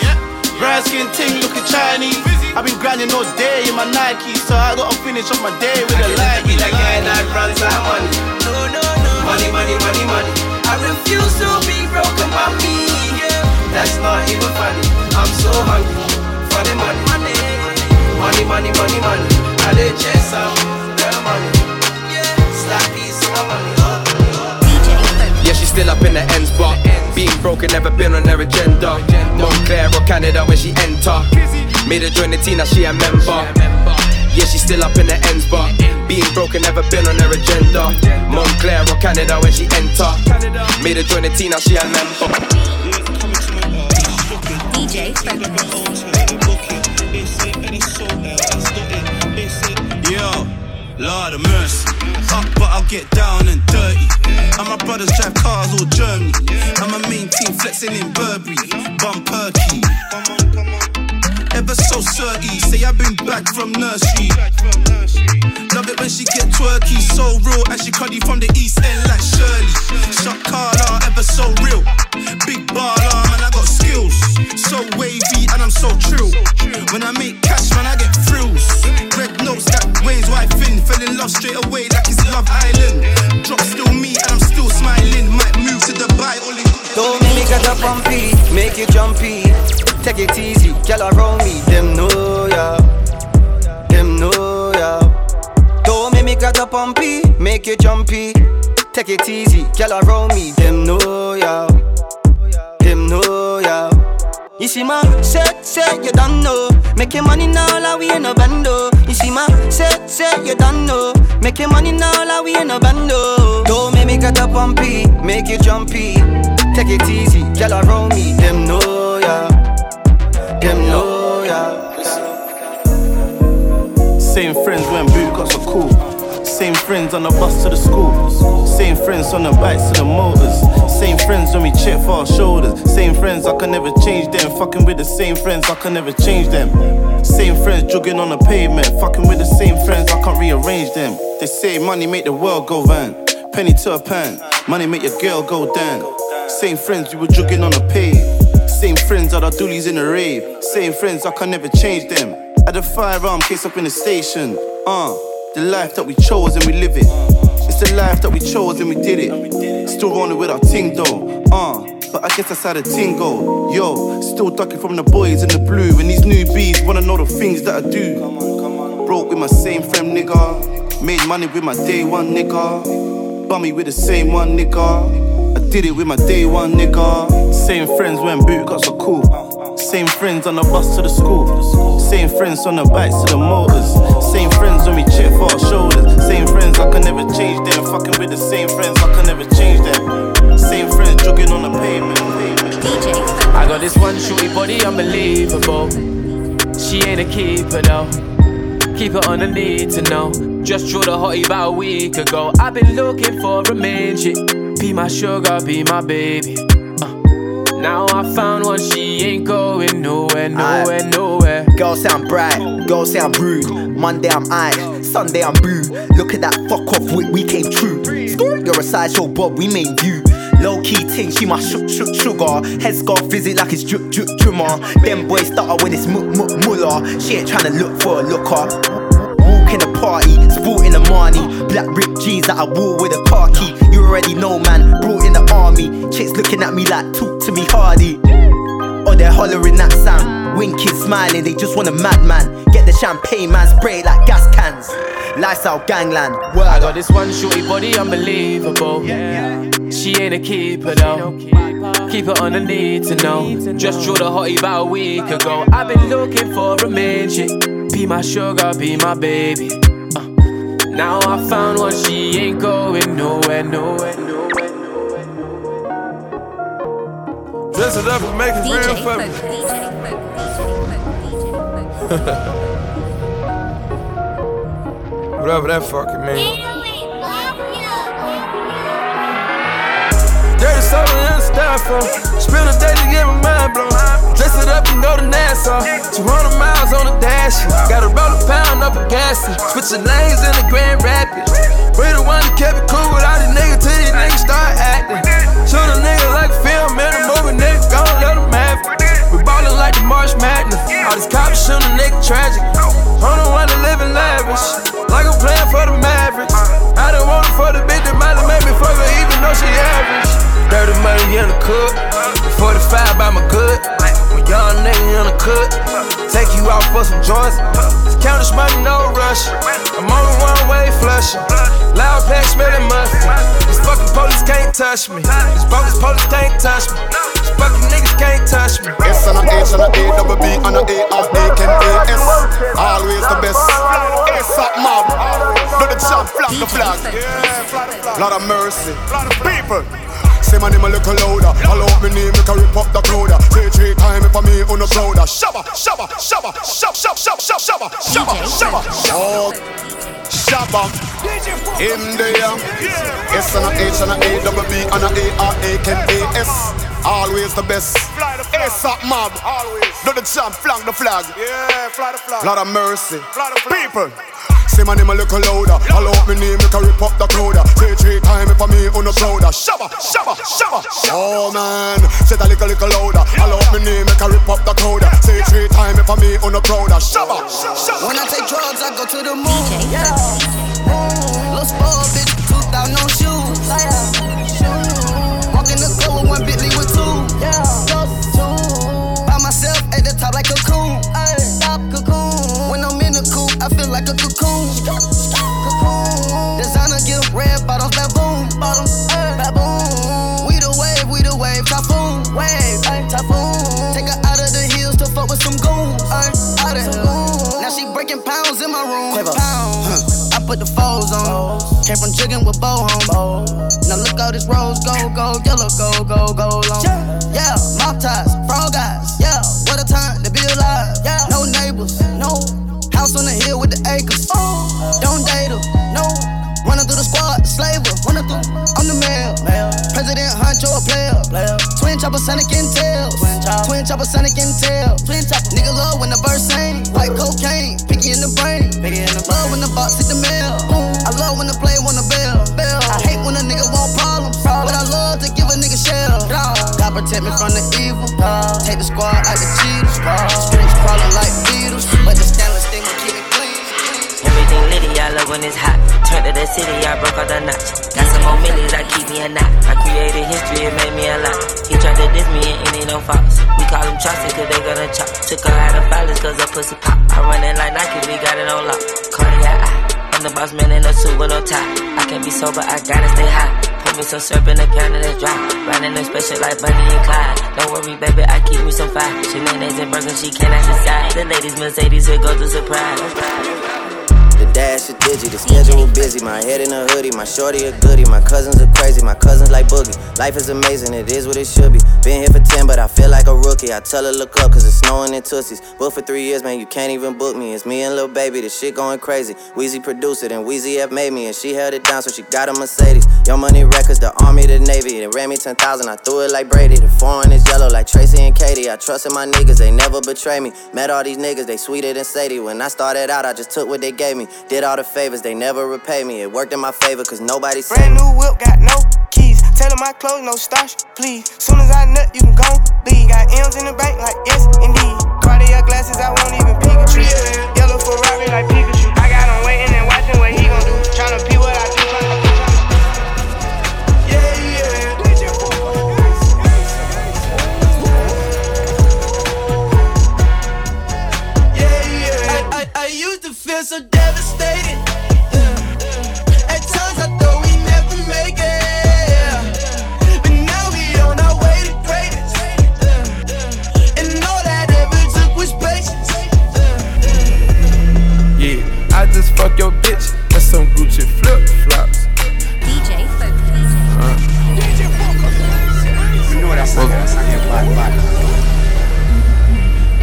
Brown skin ting looking Chinese. I've been grinding all day in my Nike, so I gotta finish off my day with a light. Be the guy that runs out money. No, no, no. Money, money, money, money. I refuse to be broken by me. Yeah. That's not even funny. I'm so hungry for the money. Money, money, money, money, money. I did chase out the money. Yeah. Slap piece of money. Yeah, she's still up in the ends, but being broken never been on her agenda. Moncler or Canada when she enter. Made her join the team, now she a member. Yeah, she's still up in the ends, but being broken never been on her agenda. Moncler or Canada when she enter. Made her join the team, now she a member. DJ Yo, Lord of mercy. Up, but I'll get down and dirty. And my brothers drive cars all Germany. And my main team flexing in Burberry. Bum perky. Ever so surty. Say I've been back from nursery. Love it when she get twerky. So real. And she cuddy from the east end like Shirley. Shot Carla, ever so real. Big baller, man, I got skills. So wavy and I'm so trill. When I make cash, man, I get thrills. Red notes that ways white fin. Fell in love straight away like it's Love Island. Drop still me and I'm still smiling. Might move to Dubai, all in Don't make get up bumpy, make you jumpy. Take it easy, girl around me, them know ya. Them know ya. Don't make me get up bumpy, make you jumpy. Take it easy, girl around me, them know ya. Them know ya. You see my set, set, you don't know. Making money now like we in a bando. You see my set, set, you don't know. Making money now like we in a bando. Don't make me get up bumpy, make you jumpy. Take it easy, girl around me, them know ya. Them know. Same friends when boot got so cool. Same friends on the bus to the school. Same friends on the bikes to the motors. Same friends when we check for our shoulders. Same friends, I can never change them. Fucking with the same friends, I can never change them. Same friends jogging on the pavement. Fucking with the same friends, I can't rearrange them. They say money make the world go round. Penny to a pan. Money make your girl go down. Same friends, we were jogging on the pave. Same friends are the doolies in the rave. Same friends, I can never change them. At the firearm case up in the station. Uh, the life that we chose and we live it. It's the life that we chose and we did it. Still rolling with our ting though. Uh, but I guess that's how the ting. Yo, still ducking from the boys in the blue. And these newbies wanna know the things that I do. Broke with my same friend nigga. Made money with my day one nigga. Bummy with the same one nigga. Did it with my day one nigga. Same friends when boot got so cool. Same friends on the bus to the school. Same friends on the bikes to the motors. Same friends when we check for our shoulders. Same friends, I can never change them. Fucking with the same friends, I can never change them. Same friends jogging on the pavement. I got this one shorty body unbelievable. She ain't a keeper though. Keep it on the need to know. Just drew the hottie about a week ago. I've been looking for a chick. Be my sugar, be my baby. Uh, now I found one, she ain't going nowhere, nowhere, nowhere. Girl sound bright, girl sound rude. Monday I'm aight, Sunday I'm boo. Look at that fuck off whip, we came true. You're a sideshow but we main you. Low key ting, she my shook shook sugar. Head scarf visit like it's drip drip drummer. Them boys starter when it's muk muk muller. She ain't tryna look for a looker. Walk in the party, sporting the money. Black ripped jeans that I wore with a car key. Already know, man, brought in the army. Chicks looking at me like, talk to me hardy. Or they're hollering that sound. Winking, smiling, they just want a madman. Get the champagne, man, spray it like gas cans. Lifestyle gangland. Word I got this one shorty body unbelievable. Yeah. She ain't a keeper though. Keep it on the need to know. Just drew the hottie about a week ago. I've been looking for a main chick. Be my sugar, be my baby. Now I found one, she ain't going nowhere, nowhere, nowhere. Dress it up make it real for me. Whatever that fucking means. Dirty soda and styrofoam. Spend a day to get my mind blown. Dress it up and go to Nassau. 200 miles on the dash. Gotta roll a pound up a gas. Switching lanes in the Grand Rapids. We the one that kept it cool with all these niggas till these niggas start acting. Shoot a nigga like film in a movie, nigga, gon' let them have it. We ballin' like the March Madness. All these cops shootin' a nigga tragic. I'm one that live in lavish. Like I'm playin' for the Mavericks. I don't want it for the bitch that might have made me fuck her even though she average. Dirty money in the cook. 45 by my good. When young nigga in the cook. Take you out for some joints. Count this money, no rush. I'm on the one way flushing. Loud pack smelling mustard. These fucking police can't touch me. These bogus police can't touch me. These fucking niggas can't touch me. S and a H and a A, double B and a A, and A can A S. Always the best. S up mob. Do the job, flag the flag. Lot of mercy. People. Say my name a little louder. Out me name, make a rip up the crowd. Say three times if I me on the prouder. Shabba, shabba, shabba, shabba, shabba, shabba, shabba, shabba, shabba. Oh, shabba. In there. S and a H and a A, double B and a A, R A can A S. Always the best. S up mob. Always. Do the jump, flank the flag. Yeah, fly the flag. Lot of mercy. Fly the flag. People. Say my name a little louder. I'll out my name, make a rip up the crowd. Say three times if I me on the shoulder. Shabba, shabba, shabba. Oh man, say that little little louder. I'll out my name, make a rip up the crowd. Say three times if I me oh, on the crowd. Shabba, shabba. When I take drugs, I go to the moon. Yeah, yeah. Los Bob, bitch, 2009. Put the foes on. Came from jigging with bow home. Now look all this rose, gold, gold, yellow, gold, gold, gold on. Yeah, mop ties, frog eyes. Yeah, what a time to be alive. Yeah, no neighbors, no house on the hill with the acres. Don't date her, no. Running through the squad, slaver. Running through, I'm the mayor. President Huncho, a player. Twin chopper, Sonic and tails. Twin chopper, Sonic and tails. Nigga love when the verse ain't. White cocaine, picky in the brain. When the box hit the mail. I love when the play wanna bell. I hate when a nigga want problems. But I love to give a nigga shell. God protect me from the evil. Take the squad out the cheaters. Streets crawling like beetles. But the stainless thing will keep it clean. Everything litty, I love when it's hot. Turn to the city, I broke all the knots. Got some more millions, I keep me a knot. I created history, it made me a lot. He tried to diss me and it ain't no fox. We call him Chaucer, cause they gonna chop. Took her out of violence, cause her pussy pop. I run it like Nike, we got it on lock. Boss man in a suit with no tie. I can't be sober, I gotta stay high. Put me some syrup in the can and it's dry. Riding a special like Bunny and Clyde. Don't worry, baby, I keep me some fire. She mayonnaise and burger, she cannot decide. The ladies Mercedes, here goes the surprise. The dash is digi, the schedule busy. My head in a hoodie, my shorty a goodie. My cousins are crazy, my cousins like boogie. Life is amazing, it is what it should be. Been here for 10, but I feel like a rookie. I tell her look up, cause it's snowing in Tussies. Booked for three years, man, you can't even book me. It's me and Lil Baby, the shit going crazy. Weezy produced it, and Weezy F made me, and she held it down, so she got a Mercedes. Young Money Records, the Army, the Navy. They ran me 10,000, I threw it like Brady. The foreign is yellow like Tracy and Katie. I trusted my niggas, they never betray me. Met all these niggas, they sweeter than Sadie. When I started out, I just took what they gave me. Did all the favors, they never repay me. It worked in my favor, cause nobody said Brand new whip, got no keys. Tailor my clothes, no starch, please. Soon as I nut, you can go leave. Got M's in the bank, like yes, indeed. Cartier glasses, I won't even you. Yellow Ferrari, like Pikachu. I got him waiting and watching what he gon' do. Tryna pee feel so devastated. Yeah. At times I thought we never make it. But now we on our way to greatness. Yeah. And all that ever took was patience. Yeah, I just fuck your bitch. That's some Gucci flip flops. DJ Fokus. Uh. You know that's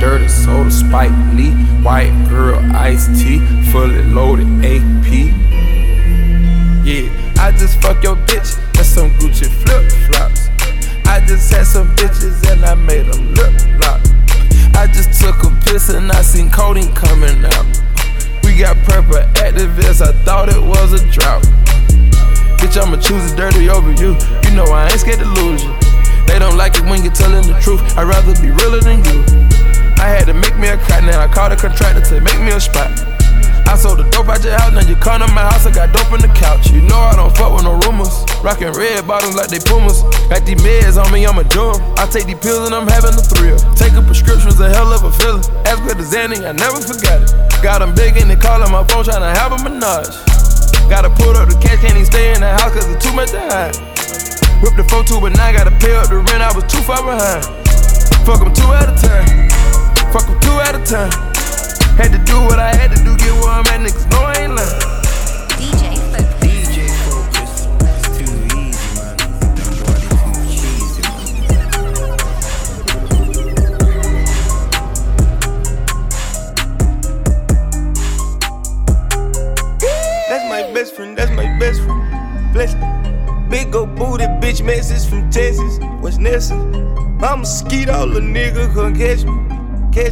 Dirty soda, Spike Lee. White girl, iced tea, fully loaded AP. Yeah, I just fuck your bitch and some Gucci flip flops. I just had some bitches and I made them lip lock. I just took a piss and I seen codeine coming out. We got purple activists, I thought it was a drought. Bitch, I'ma choose it dirty over you. You know I ain't scared to lose you. They don't like it when you're telling the truth. I'd rather be realer than you. I had to make me a cut, now I called a contractor to make me a spot. I sold the dope out your house, now you come to my house, I got dope in the couch. You know I don't fuck with no rumors. Rockin' red bottoms like they pumas. Got these meds on me, I'ma do 'em. I take these pills and I'm having a thrill. Taking prescriptions, a hell of a feeling. As good as any, I never forgot it. Got them big and they callin' my phone, tryna have a menage. Gotta pull up the cash, can't even stay in the house cause it's too much to hide. Whip the 4 2 but now I gotta pay up the rent, I was too far behind. Fuck 'em two at a time. Fuck 'em two at a time. Had to do what I had to do, get where I'm at, niggas know I ain't lying. DJ Fokus. DJ Fokus. It's too easy, man. Body too cheesy, man. That's my best friend, that's my best friend. Bless. Big old booty bitch message from Texas. What's Nessa? I'm a skeet all the nigga come catch me. Me.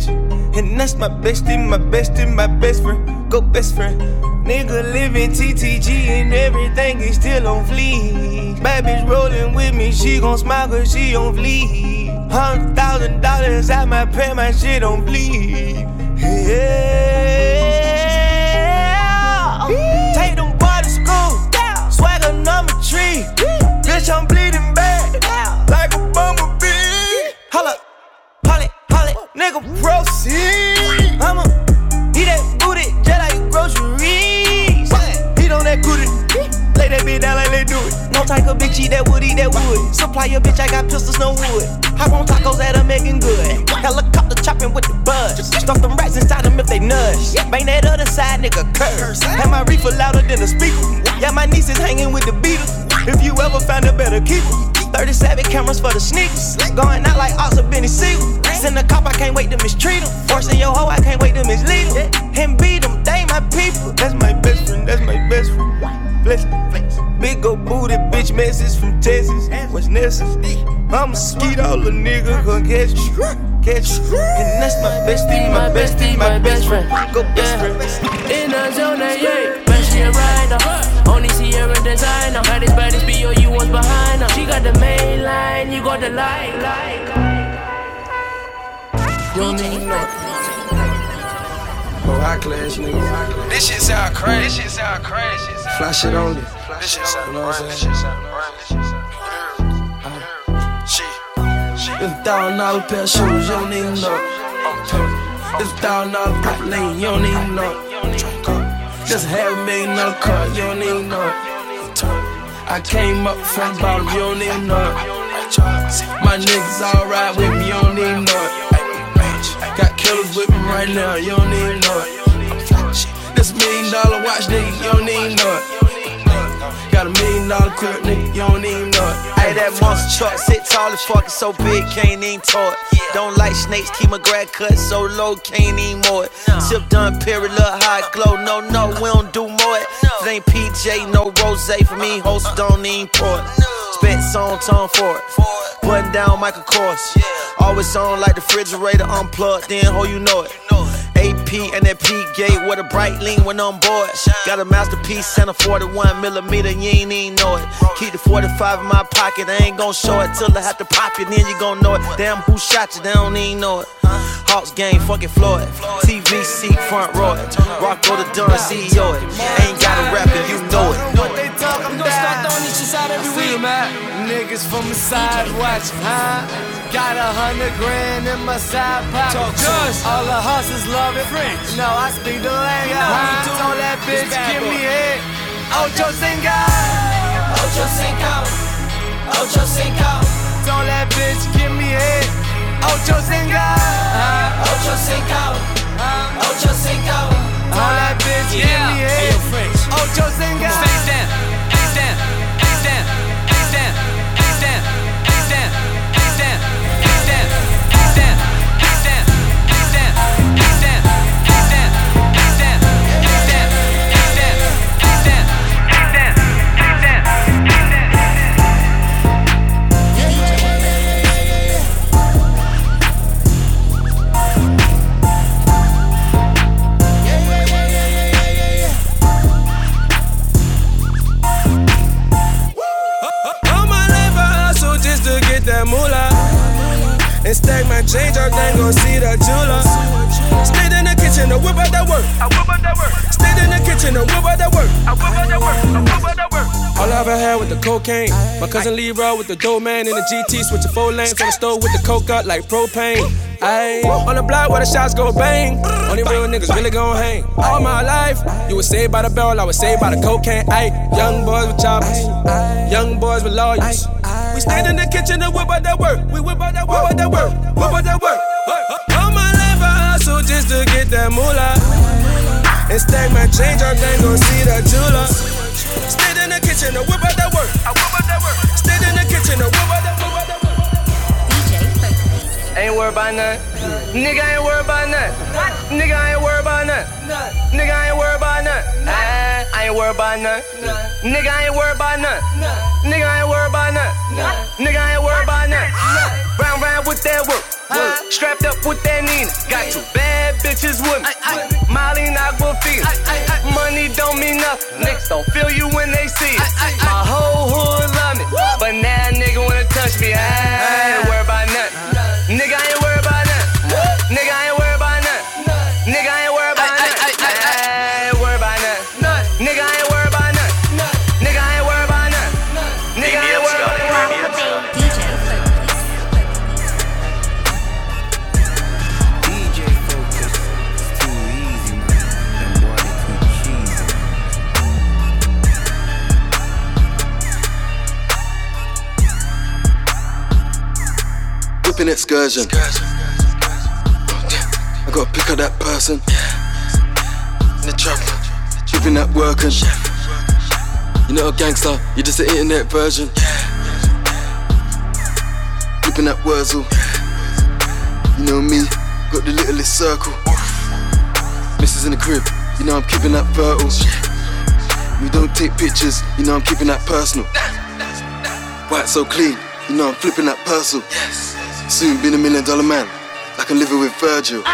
And that's my bestie, my bestie, my best friend. Go best friend. Nigga living TTG and everything is still on fleek. Bad bitch rolling with me, she gon' smile cause she on fleek. Hundred thousand dollars I might pay my shit on bleed. Yeah. Take them boy to school. Swagger number three. Bitch, I'm bleeding bad. Like a bumblebee. Holla, nigga, proceed. I'ma eat that booty just like groceries. Eat on that booty. Lay that bitch down like they do it. No type of bitch eat that wood, eat that wood. Supply your bitch, I got pistols, no wood. Hop on tacos that are making good. Helicopter chopping with the buzz. Stuff them rats inside them if they nudge. Bang that other side, nigga, curse. Have my reefer louder than the speaker. Yeah, my niece is hanging with the beaters. If you ever find a better keeper. 37 cameras for the sneakers. Going out like or Benny Siegel. Send a cop, I can't wait to mistreat him. Forcing your hoe, I can't wait to mislead him. Him beat them, they my people. That's my best friend, that's my best friend. Bless flex. Big ol' booty bitch message from Texas. What's Nessa? I'm a skeet all the nigga gon' catch me. Catch me. And that's my bestie, my bestie, my best friend. Go best friend. In the zone, yeah, she a rider. Only Sierra designer. Baddest, baddest, be all you was behind her. She got the main line, you got the light, light. You don't even know. Oh, high class nigga. This shit sound crazy. This shit sound crazy. Fly shit only. This shit sound you know what I'm saying? It's a thousand dollar pair of shoes, you don't even know. It's a thousand dollar purple lane, you don't even know. Just a half a million dollar car, you don't even know. I came up from the bottom, you don't even know. My niggas all ride with me, you don't even know. Killers with me right now, you don't even know it. This million dollar watch, nigga, you don't even know it. Got a million dollar crib, nigga, you don't even know it. Hey, that monster truck sit tall as fuck, so big, can't even it. Don't like snakes, keep my grad cut so low, can't even mow it. Sip done, period, look hot glow. No, no, we don't do more it. Ain't PJ, no rose for me, host don't even pour it. Spent song tone for it. Button down Michael Kors. Always on like the refrigerator unplugged, then ho, you know it. AP and that P gate with a bright lean when on board. Got a masterpiece and a 41 millimeter, you ain't even know it. Keep the 45 in my pocket, I ain't gon' show it till I have to pop it, then you gon' know it. Damn, who shot you? They don't even know it. Hawks game, fucking Floyd. TV seat, front row it. Rocco the Dunn, CEO it. Ain't got a rap and you know it. What they talking about throwing this shit out every week. Niggas from the side watching, huh? Got a hundred grand in my side pocket. Just all the hustlers love it. French. No, I speak the language. Huh? Told that bitch, give me it. Ocho Cinco. Ocho Cinco. Ocho Cinco. Told that bitch, give me it. Ocho Cinco. Uh-huh. Ocho Cinco. Uh-huh. Ocho Cinco. Told that bitch, give me it. Ocho Cinco. Face down, face down, face down, and stack my change up, then go see the jeweler. Stayed in the kitchen to whip out that work. I whip out that work. Stayed in the kitchen to whip out that work. I whip out that work. I whip out that work. All I ever had with the cocaine. My cousin Leroy with the dope man in the GT, switching four lanes on the stove with the coke up like propane. Ayy, on the block where the shots go bang. Only real niggas really gon' hang. All my life, you was saved by the bell, I was saved by the cocaine. Ayy, young boys with choppers, young boys with lawyers. We stand in the kitchen and whip out that work. We whip out that work, whip out that work, whip out that work. Just to get that moolah. And stack my change up, then go see the jeweler. Stayed in the kitchen and whip out that work. I whip out that work. Stayed in the kitchen and whip out that that work. Ain't worried about none. Nigga ain't worried about none. Nigga ain't worried about none. Nigga ain't worried about none. I ain't worried about none. Nigga ain't worried about none. Nigga ain't worried about none. Nigga ain't worried about none. Round round with that work. Work. Strapped up with that Nina. Got two bad bitches with me. Molly and Aquafina. Money don't mean nothing. Niggas don't feel you when they see it. My whole hood love me. But now nigga wanna touch me. I ain't worried excursion. I gotta pick up that person. In the trap. Whipping that working. You're not a gangster, you're just an internet version. Whipping that Wurzel. You know me, got the littlest circle. Misses in the crib, you know I'm keeping that fertile. We don't take pictures, you know I'm keeping that personal. White so clean, you know I'm flipping that parcel. Soon been a million dollar man, like I'm living with Virgil.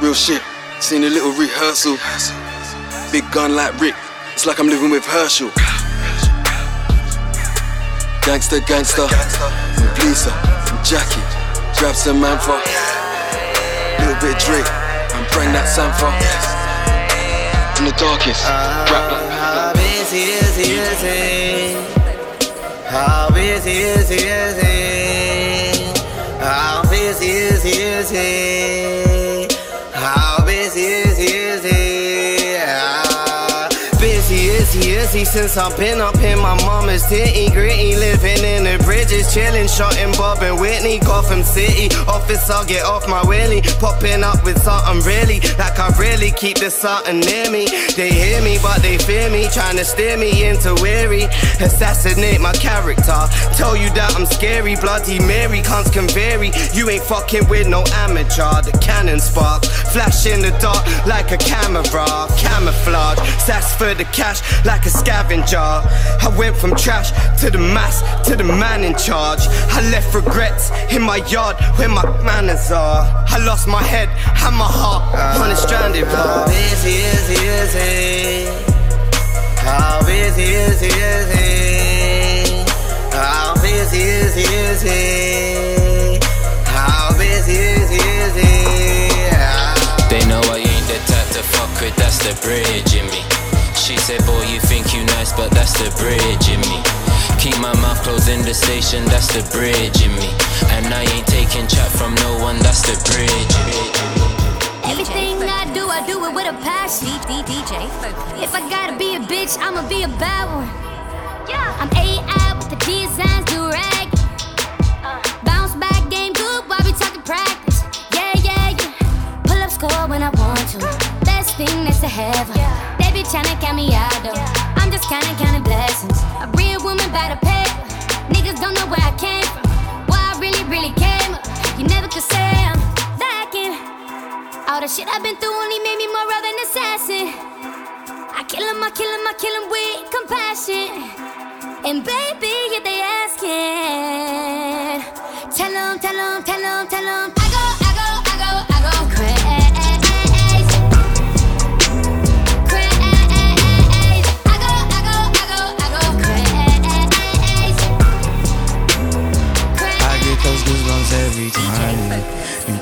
Real shit, seen a little rehearsal. Big gun like Rick, it's like I'm living with Herschel. Gangster, gangster, from Lisa, from Jackie, grab some man for. Little bit of Drake, and bring that Sanfa. In the darkest, rap like. How busy is he? How busy is he? He? Since I've been up in my mama's titty, gritty, living in the bridges, chilling, shotting Bob and Whitney, Gotham City. Officer, get off my willy, popping up with something really, like I really keep this something near me. They hear me, but they fear me, trying to steer me into weary. Assassinate my character, tell you that I'm scary. Bloody Mary, cunts can vary. You ain't fucking with no amateur. The cannon spark, flash in the dark like a camera, camouflage. Sass for the cash like a scavenger. I went from trash to the mass to the man in charge. I left regrets in my yard where my manners are. I lost my head and my heart on a stranded road. How busy is he. How busy is he, is he? How busy is he, is he? How busy is he, is he? They know I ain't the type to fuck with, that's the bridge in me. She said, boy, you think you nice, but that's the bridge in me. Keep my mouth closed in the station, that's the bridge in me. And I ain't taking chat from no one, that's the bridge in me. Everything I do, I do it with a passion. DJ If I gotta be a bitch, I'ma be a bad one. I'm AI with the designs, do rag. Uh. Bounce back game good while we talking practice. Yeah, yeah, yeah. Pull up score when I want to. Uh. Best thing that's to heaven. They be tryna count me out though. I'm just kinda counting blessings. A real woman by the paper. Niggas don't know where I came from. Why I really, really came up. You never could say I'm lacking. All the shit I've been through only made me more of an assassin. I kill him, I kill him, I kill him with compassion. And baby, if they asking,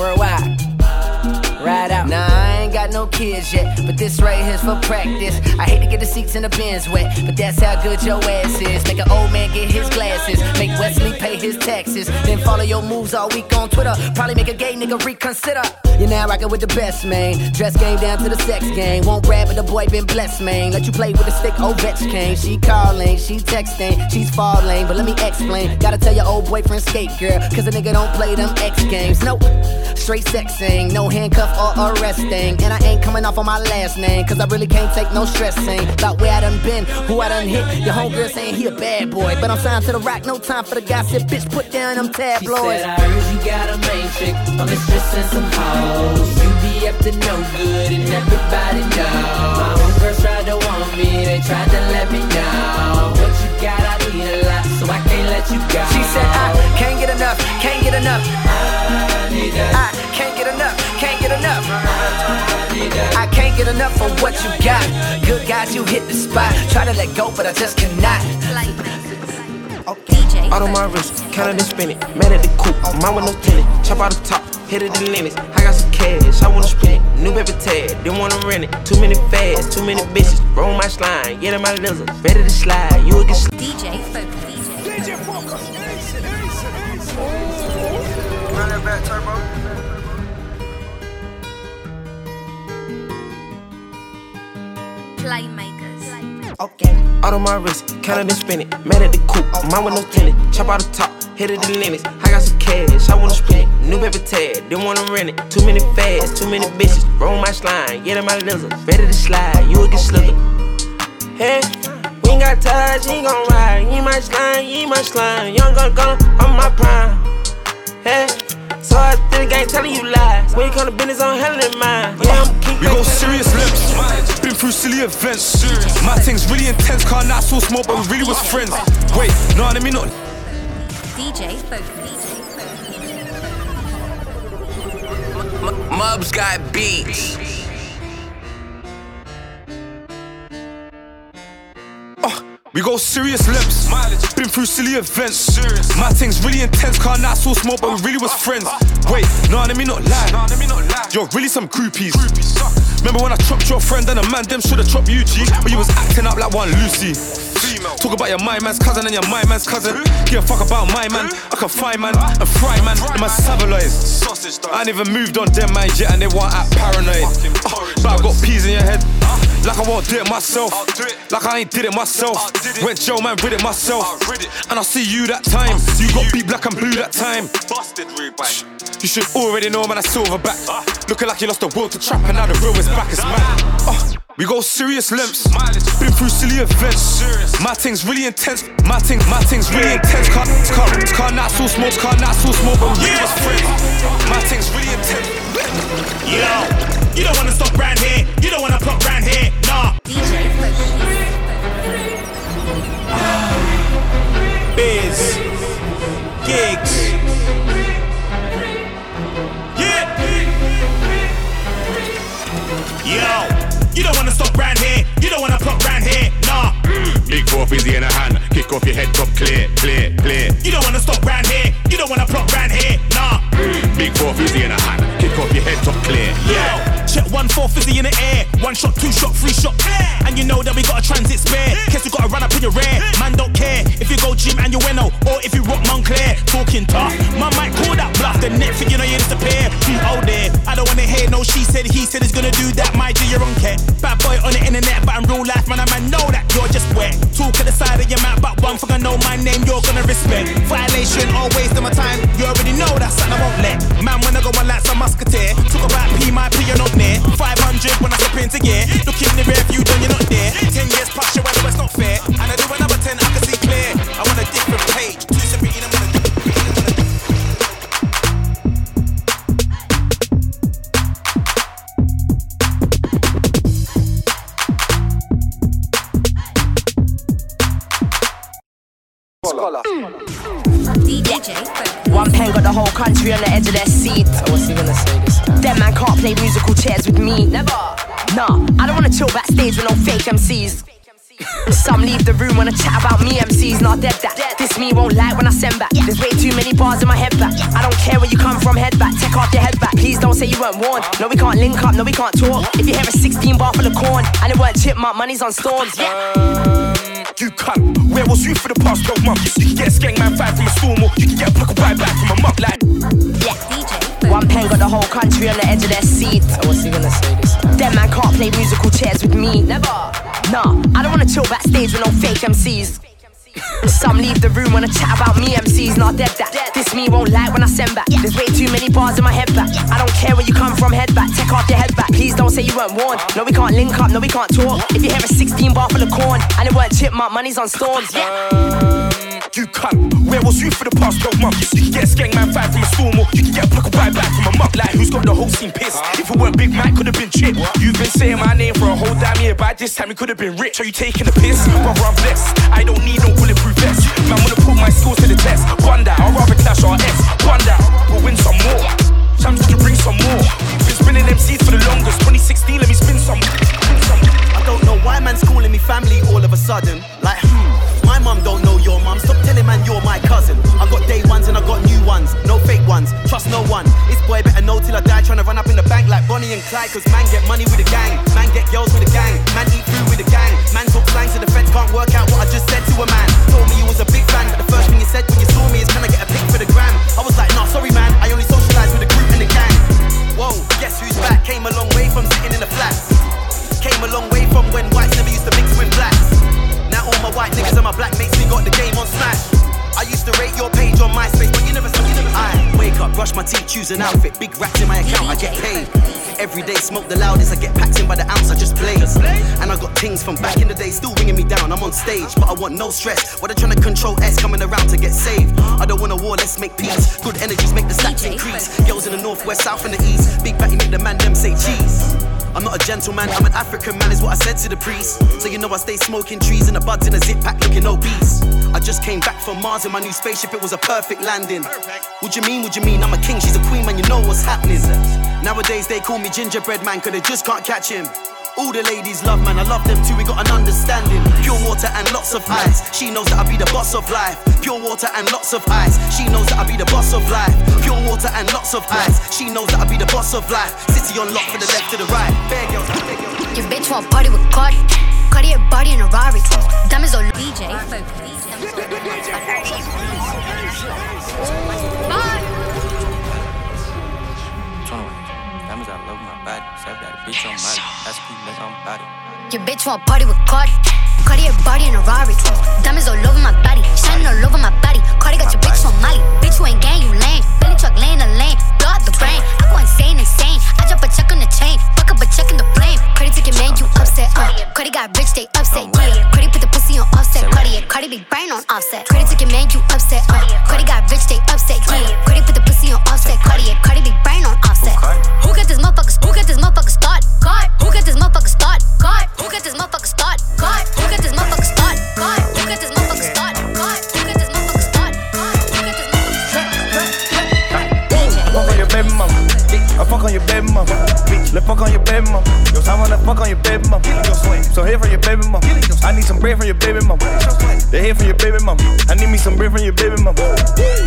Worldwide. Ride out. Nah, I ain't got no kids yet, but this right here's for practice. I hate to get the seats in the bins wet, but that's how good your ass is. Make an old man get his glasses, make Wesley pay his taxes, then follow your moves all week on Twitter. Probably make a gay nigga reconsider. You're now rocking with the best, man. Dress game down to the sex game. Won't rap, but the boy been blessed, man. Let you play with the stick, Ovechkin. She calling, she texting, she's falling. But let me explain. Gotta tell your old boyfriend skate, girl. Cause a nigga don't play them X games. Nope. Straight sexing, no handcuff or arresting. And I ain't coming off on my last name. Cause I really can't take no stressing. About where I done been, who I done hit. Your homegirl saying he a bad boy. But I'm signed to the rock, no time for the gossip. Bitch, put down them tabloids. She said, I heard you got a main chick, a mistress and some hoes. You be up to no good and everybody know. My homegirls tried to want me, they tried to let me know. What you got, I need a lot, so I can't let you go. She said, I can't get enough, can't get enough. I need that I can't get enough, can't get enough. I can't get enough of what you got. Good guys, you hit the spot. Try to let go, but I just cannot. Out on my wrist, counted and spin it. Man at the coop, mine with no tenant. Chop out the top, hit it the limits. I got some cash, I wanna spend it. New paper tag, didn't wanna rent it. Too many fads, too many bitches. Roll my slime, get in my lizard. Ready to slide, you will get slide. DJ Fokus. DJ Fokus. Run that back, turbo. Playmakers. Okay. Out on my wrist, counted and spin it. Man at the coop, mine with no tenant. Chop out the top, hit it the limits. I got some cash, I wanna spend it. New paper tag, didn't wanna rent it. Too many fads, too many bitches. Roll my slime, get in my lizard. Ready to slide, you will get slithered. Hey, we ain't got touch, he gon' ride. He my slime, he my slime. Young gun gun, I'm my prime. Hey, so I still gang telling you lies. When you come to business, I'm handling mine. Yeah, I'm king. We go serious lips. Been through silly events. My thing's really intense. Car not so small, but we really was friends. Wait, no, I mean not. DJ Fokus. Mubs got beats. We go serious lips. Been through silly events. My thing's really intense. Car not so small, but we really was friends. Wait, no, let me not lie. You're really some groupies. Remember when I chopped your friend and a man them shoulda chopped you, G? But you was acting up like one Lucy. Talk about your my man's cousin and your my man's cousin. Give a fuck about my man. I can find man and fry man in my Savaloys. I ain't even moved on them man yet and they want act paranoid. Uh, but I got peas in your head. Like I won't do it myself. Like I ain't did it myself. Went Joe man, read it myself. And I'll see you that time. You got beat black and blue that time. Busted You should already know man, I silverback. Looking like you lost the will to trap and now the real is back. It's mad. Uh, we go serious limps. Been through silly events. My thing's really intense. My thing, my thing's really intense. Car, car, car not so small. Car not so small, but we was friends. My thing's really intense. Yo, you don't wanna stop round here. You don't wanna pop round here. Nah. Biz, gigs. Yo, you don't wanna stop round here. You don't wanna pop round here. Nah. Mm. Big four fizzy in a hand, kick off your head top, clear, clear, clear. You don't wanna stop round here. You don't wanna plot round here. Nah. Mm. Big four fizzy in a hand, kick off your head top, clear. Yo, check one four fizzy in the air. One shot, two shot, three shot. And you know that we got a transit spare. Guess we gotta run up in your rear. Man don't care if you go gym and you winnow or if you rock Moncler. Talking tough, man might call that bluff. The next thing you know you disappear. Too old there. I don't wanna hear no. She said he said he's gonna do that. My G, you're on cat. Bad boy on the internet, but in real life, man, I man know that you're just wet. Talk at the side of your mouth, but one thing I know my name, you're gonna respect. Violation, always to my time. You already know that something I won't let. Man, when I go on like some musketeer, talk about P, my P, you're not near. 500 when I step spin to gear. Look in the rear view, done you're not there. Ten years past your weather, it's not fair. And I do another ten, I can see clear. I want a different page. Two separate, you know, DJ One pen got the whole country on the edge of their seat. So what's he gonna say this time? Them man can't play musical chairs with me. Never. Nah, I don't wanna chill backstage with no fake MCs. Some leave the room wanna chat about me MCs, not dead that. This me won't like when I send back. There's way too many bars in my head back. I don't care where you come from, head back. Take off your head back. Please don't say you weren't warned. No, we can't link up, no, we can't talk. If you hear a 16 bar full of corn and it weren't chipmunk, money's on Stormz. Yeah. Um, You cunt, where was you for the past 12 months? You can get a skeng man five from a storm, or you can get a block of right back from a muck like. Yeah, DJ. One pen got the whole country on the edge of their seat. So what's he gonna say this time? Them man can't play musical chairs with me. Never. Nah, I don't wanna chill backstage with no fake MCs. Some leave the room when I chat about me MCs, not dead that. This me won't like when I send back. There's way too many bars in my head back. I don't care where you come from, head back. Take off your head back. Please don't say you weren't warned. No, we can't link up, no, we can't talk. If you hear a 16 bar full of corn and it weren't chipmunk, money's on Stormz. Yeah. You cunt, where was you for the past 12 months? You can get a skeng man five from a storm, or you can get a block of right back from a muck like. Who's got the whole scene pissed? If it weren't Big Mac, could have been Chip. You've been saying my name for a whole damn year, by this time you could have been rich. Are you taking a piss? Brother, I'm blessed. I don't need no bulletproof vest. Man, wanna put my skills to the test. One that, I'll rather clash our S. One that, we'll win some more. Champs to bring some more. Been spinning MCs for the longest. 2016, let me spin some. Spin some. I don't know why man's calling me family all of a sudden. Like, hmm, my mum don't know your mum. Stop telling man you're my cousin. I got day ones and I got new ones. No fake ones, trust no one. This boy better know till I die. Trying to run up in the bank like Bonnie and Clyde. Cause man get money with a gang. Man get girls with a gang. Man eat food with a gang. Man talk slang so the feds can't work out what I just said to a man. Told me you was a big fan, but the first thing you said when you saw me is can I get a pic for the gram? I was like, nah, sorry man. I only socialize with the group and the gang. Whoa, guess who's back? Came a long way from sitting in the flats. Came a long way from when whites never used to mix with blacks. Now all my white niggas and my black mates, we got the game on smash. I used to rate your page on MySpace, but you never saw me. I wake up, brush my teeth, choose an outfit, big racks in my account, I get paid. Every day, smoke the loudest, I get packed in by the ounce, I just blaze. And I got things from back in the day still ringing me down. I'm on stage, but I want no stress. What they trying to control S coming around to get saved. I don't want a war, let's make peace. Good energies make the stacks increase. Girls in the north, west, south, and the east. Big batty make the man them say cheese. I'm not a gentleman, I'm an African man, is what I said to the priest. So you know I stay smoking trees and the buds in a zip pack looking obese. I just came back from Mars in my new spaceship, it was a perfect landing. What you mean, what you mean? I'm a king, she's a queen, man, you know what's happening. Nowadays they call me gingerbread man, cause they just can't catch him. All the ladies love man, I love them too, we got an understanding. Pure water and lots of ice. She knows that I be the boss of life. Pure water and lots of ice. She knows that I be the boss of life. Pure water and lots of ice. She knows that I be the boss of life. City on lock from the left to the right. Bear girls, bear girls. Your bitch want party with Cardi. Cardi a body in a Rari. Diamonds on DJ. Diamonds Bitch body. Your bitch want party with Cardi. Cardi a body in a Rari. Diamonds all over my body. Shining all over my body. Cardi got your bitch on Molly. Bitch, you ain't gang, you lame. Billy truck laying the lane. Out the brain. I go insane, insane. I drop a check on the chain. Fuck up a check in the flame. Cardi took your man, you upset. Uh. Cardi got rich, they upset. Yeah. Cardi put the pussy on offset. Cardi. Cardi big brain on offset. Cardi took your man, you upset. Uh. Cardi got rich, they upset. Yeah. Cardi put the pussy on offset. Cardi. Cardi big brain on offset. Who got this motherfucker? Who got this motherfucker start? God. Who got this motherfucker start? God. Who got this motherfucker start? God. Who got this motherfucker start? Fuck on your baby mama. Let's fuck on your baby mama. Yo, I wanna fuck on your baby mama. So here from your baby mama. I need some bread from your baby mama. They here from your baby mama. I need me some bread from your baby mama.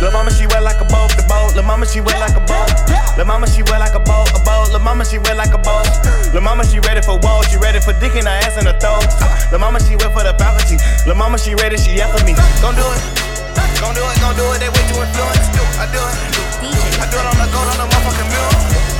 Lil' mama, she wet like a boat, the boat. Lil' mama, she wet like a boat. Lil' mama, she wet like a boat, a boat. Lil' mama, she wet like a boat. Lil' mama, she ready for war. She ready for dick in her ass in her throat. Lil' mama, she wet for the faculty. Lil' mama, she ready, she after me. Gon' do it. Gon' do it, gon' do it. They way too influenced. I do it. I do it on the gold on the motherfucking mule.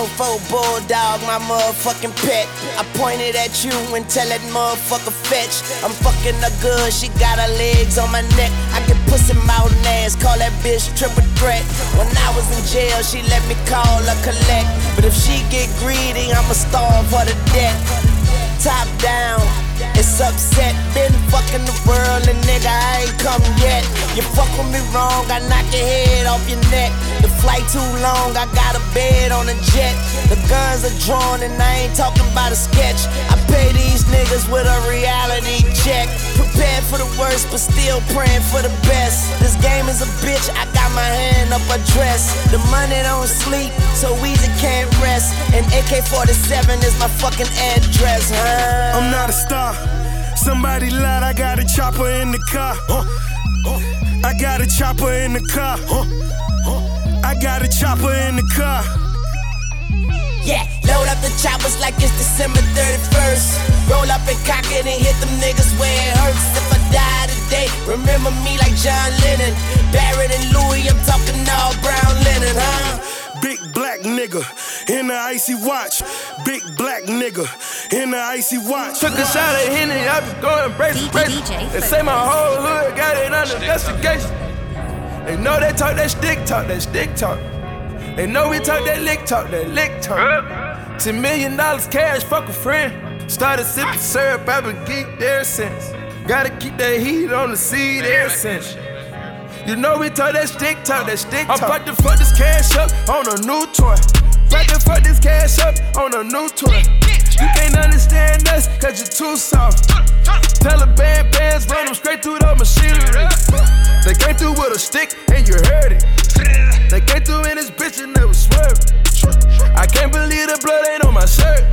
Fofo bulldog, my motherfucking pet. I pointed at you and tell that motherfucker fetch. I'm fucking her good, she got her legs on my neck. I get pussy mouth and ass, call that bitch triple threat. When I was in jail, she let me call her collect. But if she get greedy, I'ma starve her to death. Top down. It's upset, been fucking the world and nigga I ain't come yet. You fuck with me wrong, I knock your head off your neck. The flight too long, I got a bed on a jet. The guns are drawn and I ain't talking about a sketch. I pay these niggas with a reality check. Prepared for the worst, but still praying for the best. This game is a bitch, I got my hand up a dress. The money don't sleep, so easy can't rest. And AK 47 is my fucking address, huh? I'm not a star. Somebody lied, I got a chopper in the car. I got a chopper in the car. I got a chopper in the car. Yeah, load up the choppers like it's December 31st. Roll up and cock it and hit them niggas where it hurts. If I die today, remember me like John Lennon. Barrett and Louis, I'm talking all brown linen, huh? Big black nigga in the icy watch. Big black nigga in the icy watch. Took a shot at Henny, I be going brace, brace. They say my whole hood got it under investigation. They know they talk that stick talk, that stick talk. They know we talk that lick talk, that lick talk. Ten million dollars cash, fuck a friend. Started sipping syrup, I've been geeked there since. Gotta keep that heat on the seed ever since. You know we talk that stick talk, that stick talk. I'm about to fuck this cash up on a new toy. About to fuck this cash up on a new toy. You can't understand us, cause you're too soft. Taliban bands run them straight through the machinery. They came through with a stick and you heard it. They came through in this bitch and they was swerving. I can't believe the blood ain't on my shirt.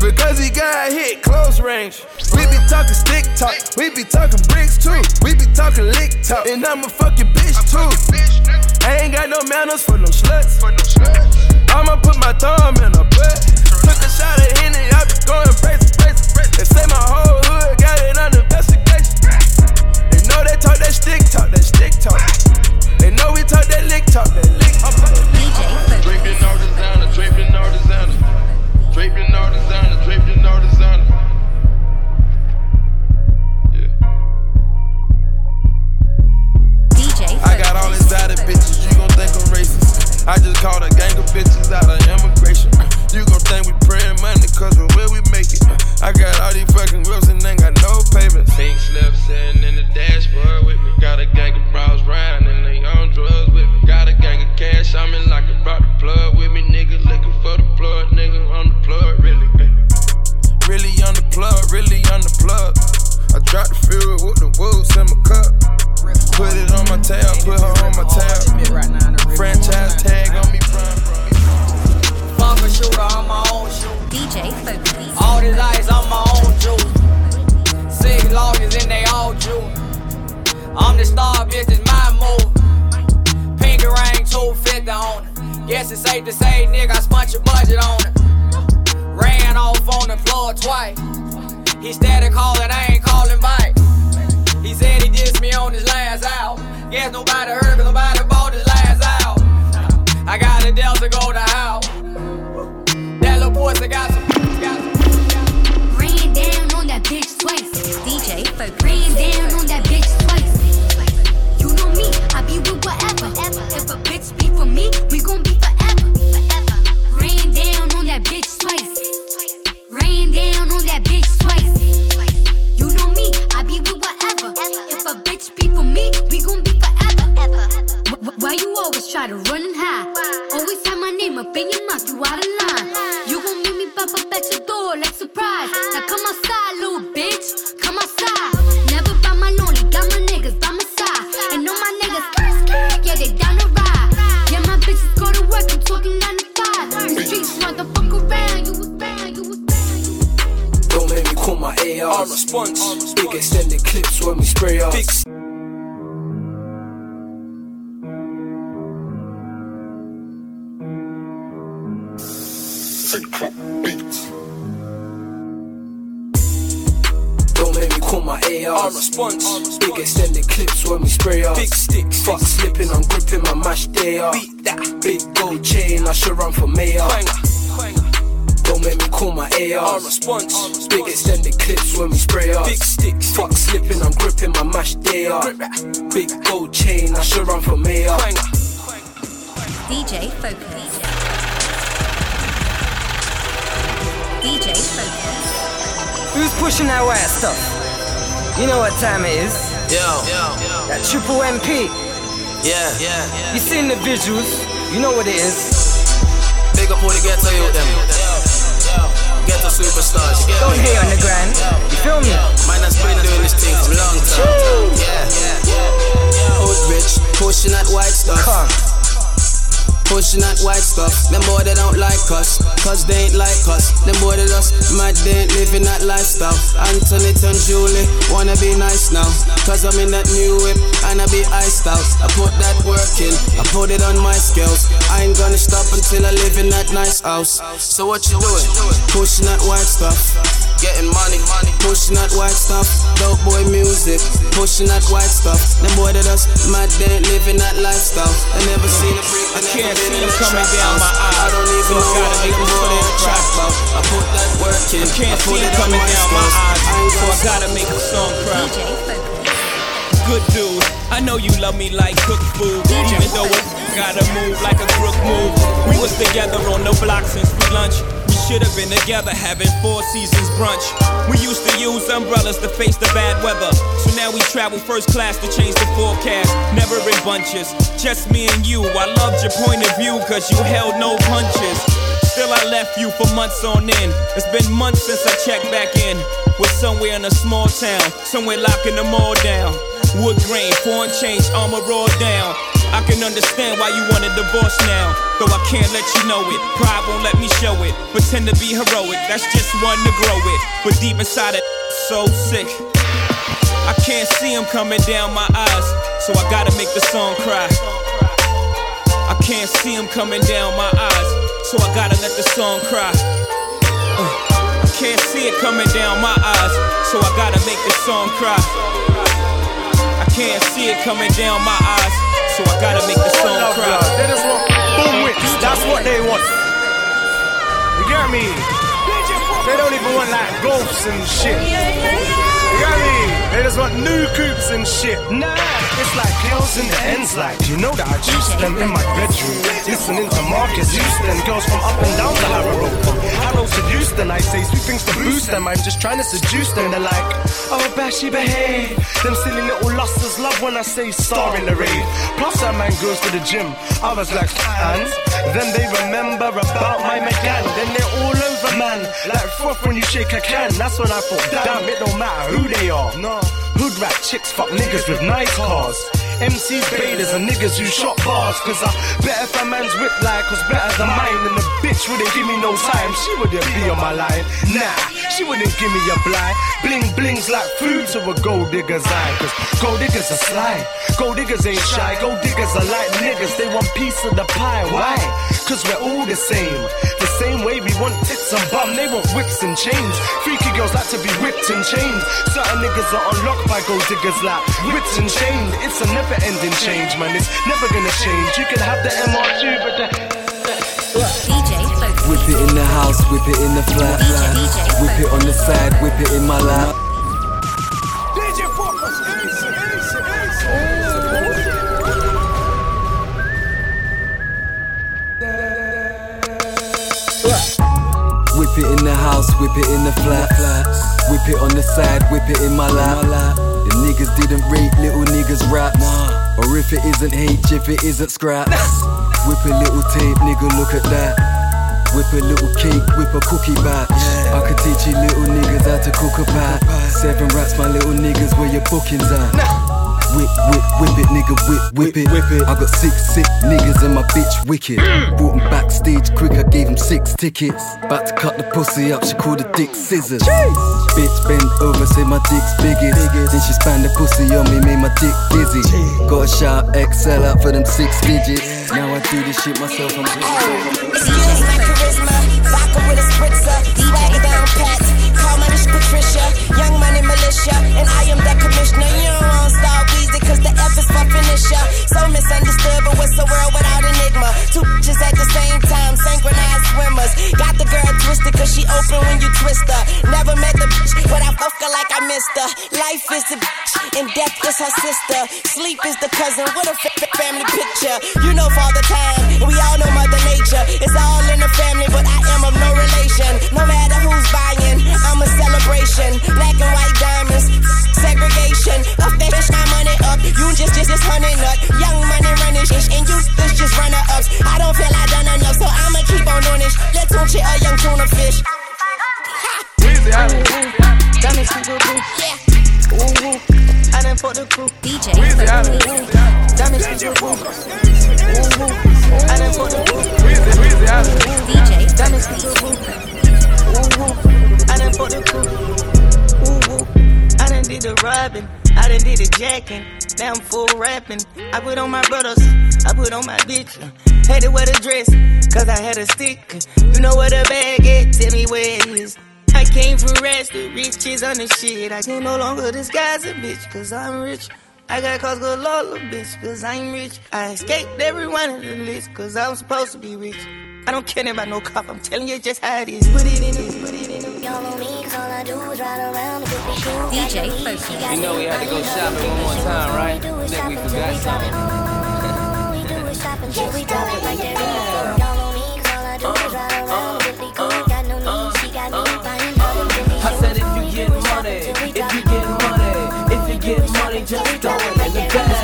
Because he got hit close range. We be talking stick talk, we be talking bricks too. We be talking lick talk, and I'm a fucking bitch too. I ain't got no manners for no sluts. I'ma put my thumb in her butt. Took a shot at Henny, I be going crazy, crazy. They say my whole hood got it under investigation. They know they talk that stick talk, that stick talk. They know we talk that lick talk, that lick talk. Draping all designer, draping all designer. Draping all designer, draping all designer. I got all exotic bitches, you gon' think I'm racist. I just called a gang of bitches out of immigration. Uh, you gon' think we praying money cause of where we make it. Uh, I got all these fucking whips and ain't got no payments. Pink slip sitting in the dashboard with me. Got a gang of bros riding and they on drugs with me. Got a gang of cash, I'm in like I brought the plug with me. Nigga looking for the plug, nigga on the plug, really. Really on the plug, really on the plug. I dropped the fuel with the wolves in my cup. Put it on my tail, put her on my tail. Franchise tag on me, prime. Fuck a shooter, I'm my own shooter. DJ Fokus. All this ice, I'm my own juice. Six loggers and they all juice. I'm the star, bitch, it's my move. Pinky ring, 250 on it. Guess it's safe to say, nigga, I spent your budget on it. Ran off on the floor twice. He steady calling, I ain't calling back. He said he dissed me on his last out. Guess nobody heard, cause nobody bought his last out. I got a Delta go to house. That little boy still got some. Got some Rain down on that bitch twice. DJ Fokus. Rain down If a bitch be for me, we gon' be forever. Rain down on that bitch twice. Rain down on that bitch twice. You know me, I be with whatever. If a bitch be for me, we gon' be forever. Wh- wh- Why you always try to run and hide? Always have my name up in your mouth, you out of line. You gon' meet me pop up at your door like surprise. Now come outside, little bitch. Come outside. Yeah, they down to ride. Yeah, my bitches go to work, I'm talking nine to five. The streets want to fuck around, you was bad, you was Don't make me call my AR. response. Big extended clips when we spray off. Don't make me call my AR. response. Big extended clips when we spray off. Big sticks. Fuck slipping, I'm gripping my mash day up. Beat that. Big gold chain, I should run for mayor. Don't make me call my AR. response. Big extended clips when we spray up. Big sticks. Fuck slipping, I'm gripping my mash day up. Big gold chain, I should run for mayor. DJ Fokus. DJ Fokus. Who's pushing that white stuff? You know what time it is. Yo, That triple MP. yeah, yeah. You seen the visuals. You know what it is. Big up all the ghetto youth them. Ghetto superstars. Get Don't hate on the grind. You feel me? Man that's been doing this thing for a long time. Yeah. Hood rich, pushing that white stuff. Pushing that white stuff. Them boy they don't like us, cause they ain't like us. Them boy they just mad, they ain't living that lifestyle. Anthony and Julie wanna be nice now, cause I'm in that new whip and I be iced out. I put that work in, I put it on my skills. I ain't gonna stop until I live in that nice house. So what you doing? Pushing that white stuff. Getting money, money. pushing that white stuff, dope boy music, pushing that white stuff. Them boy that us mad, they ain't living that lifestyle. I never seen a freak, I can't see them coming down my eyes. I don't even know what them boy they trap about. I put that work in, I can't see it coming down my eyes, so I gotta make a song cry. Good dude, I know you love me like cooked food. Even though it gotta move like a crook move. We was together on the block since we lunch. Should have been together having four seasons brunch. We used to use umbrellas to face the bad weather. So now we travel first class to change the forecast. Never in bunches, just me and you. I loved your point of view, cause you held no punches. Still, I left you for months on end. It's been months since I checked back in. We're somewhere in a small town, somewhere locking them all down. Wood grain, foreign change, armor all down. I can understand why you want a divorce now. Though I can't let you know it. Pride won't let me show it. Pretend to be heroic, that's just one to grow it. But deep inside it, so sick. I can't see him coming down my eyes, so I gotta make the song cry. I can't see him coming down my eyes, so I gotta let the song cry. Uh, I can't see it coming down my eyes, so I gotta make the song cry. Can't see it coming down my eyes, so I gotta make the song cry. They want boom whips. That's what they want. You get me? They don't even want like golfs and shit. You get me? They just want new coops and shit. Nah, it's like girls in the ends, like you know that I juice them in my bedroom. Listening to Marcus Houston, girls from up and down the Harrow Road. Harrow to Houston, I say sweet things to boost them. I'm just trying to seduce them. They're like, oh, Bashy behave. Them silly little lusters love when I say star in the rave. Plus, that man goes to the gym. I was like, fans. then they remember about my McGann. Then they're all over, man. Like froth when you shake a can. That's when I thought, damn, it don't matter who they are. No. Hood rat chicks fuck niggas with nice cars. MC baiters and niggas who shot bars. Cause I bet if a man's whip like was better than mine. And the bitch wouldn't give me no time. She wouldn't be on my line. Nah, she wouldn't give me a blind. Bling blings like food to a gold digger's eye. Cause gold diggers are sly. Gold diggers ain't shy. Gold diggers are like niggas. They want piece of the pie. Why? Cause we're all the same. The same way we want tits and bum. They want whips and chains. Freaky girls like to be whipped and chained. Certain niggas are unlocked by gold diggers like whipped and chained. It's a never ending change, man. It's never gonna change. You can have the MR2, but the. DJ Whip it in the house, whip it in the flat. Whip it on the side, whip it in my lap. DJ Fokus Whip it in the house, whip it in the flat. Whip it on the side, whip it in my lap. Niggas didn't rate little niggas raps. Or if it isn't H, if it isn't scraps. Whip a little tape, nigga, look at that. Whip a little cake, whip a cookie batch. I could teach you little niggas how to cook a pat. Seven rats, my little niggas, where your bookings at? Whip, whip, whip it, nigga, whip, whip it. Whip it. I got six sick niggas and my bitch wicked. Brought 'em backstage quick, I gave 'em six tickets. About to cut the pussy up, she called the dick scissors. Bitch bent over, say my dick's biggest. Then she span the pussy on me, made my dick dizzy. Gotta shout XL out for them six digits. Now I do this shit myself, I'm Excuse my charisma, vodka with a spritzer, swagger down pat. My Patricia, young money militia, and I am the commissioner. You don't want star it, cause the F is my finisher. So misunderstood, but what's the world without enigma? Two bitches at the same time, synchronized swimmers. Got the girl twisted, cause she open when you twist her. Never met the bitch, but I fuck her like I missed her. Life is the bitch, and death is her sister. Sleep is the cousin, what a f- family picture. You know Father Time, and we all know Mother Nature. It's all in the family, but I am of no relation. No matter who's buying, I'm a celebration. Black and white diamonds, segregation. Of that bitch, I'm up. You just, just, just hunting up. Young money running shit, and you just, just runner ups. I don't feel I done enough, so I'ma keep on doing this. Let's tune a young tuna fish. Weezy out Diamonds to the boo. Yeah. Ooh, ooh. I done fucked the crew. DJ. Weezy out Diamonds to the boo. Ooh, ooh. I done fucked the crew. Weezy, Weezy out DJ. Diamonds to the boo. Ooh, ooh. I done fucked the crew. Done did the robbing. I done did the jacking. Now I'm full rapping. I put on my brothers. I put on my bitch. Had to wear the dress. Cause I had a stick. You know where the bag at? Tell me where it is. I came from rats, the riches on the shit. I can no longer disguise a bitch, cause I'm rich. I got cause galore, bitch, cause I'm rich. I escaped every one of the list, cause I'm supposed to be rich. I don't care about no cop, I'm telling you just how it is. Put it in it, put it in it. Y'all know me, cause all I do is ride around and get me cool. DJ Fokus. You know we had to go shopping one more time, right? Think we forgot something. All we do is shop and shit, we drop it like that. Y'all know me, cause all I do is ride uh, around and get me cool. Got no need, she got me uh. buying all them Jimmy I said if you get money, if you get money, if you get money, just throw it in the bag.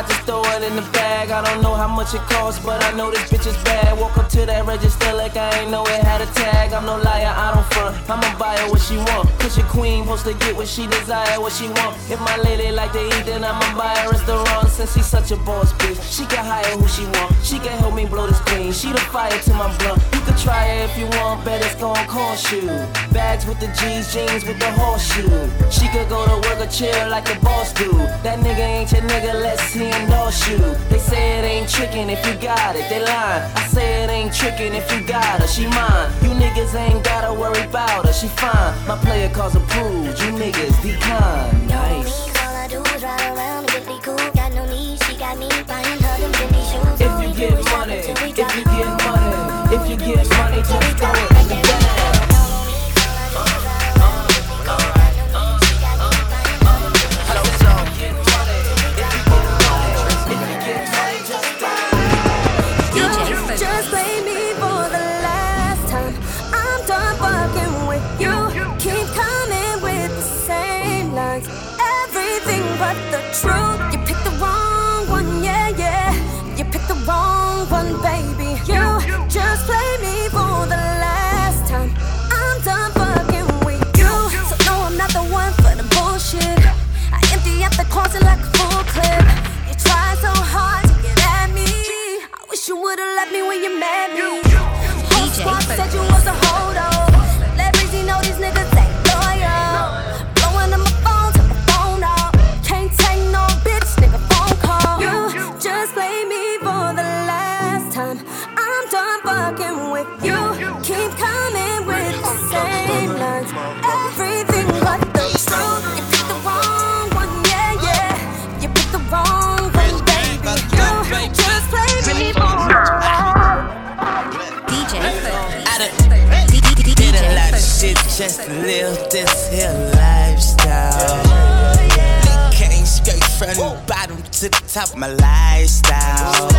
I just throw it in the bag. I don't know how much it costs, but I know this bitch is bad. Walk up to that register like I ain't know it had a tag. I'm no liar, I don't front. I'ma buy her what she want. Cause your queen supposed to get what she desire, what she want. If my lady like to eat, then I'ma buy her restaurant. Since she's such a boss bitch, she can hire who she want. She can help me blow this green. She the fire to my blunt. You can try it if you want, bet it's gon' cost you. Bags with the G's, jeans with the horseshoe. She could go to work or chill like a boss do. That nigga ain't your nigga, let's see endorse you. They say it ain't trickin' if you got it, they lying. I say it ain't trickin' if you got her, she mine. You niggas ain't gotta worry about her, she fine. My player calls approved, you niggas decline. Nice. All I do is ride around me cool. Got no need, she got me buying her them shoes. If you get money, if you get money, if you get money, just throw it wish you would've left me when you met me. Just live this here lifestyle. Came straight from the bottom to the top my lifestyle.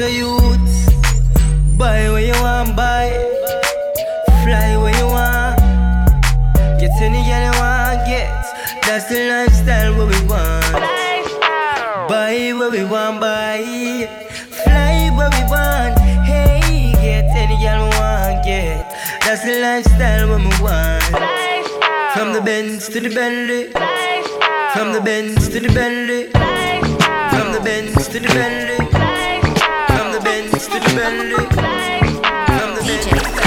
Get a youth, buy where you want, buy. Fly where you want. Get any girl you want get. That's the lifestyle what we want. Buy what we want, buy. Fly what we want. Hey, get any girl we want get. That's the lifestyle what we want. From the Benz to the Bentley. From the Benz to the Bentley. From the Benz to the Bentley. Bentley. From the DJ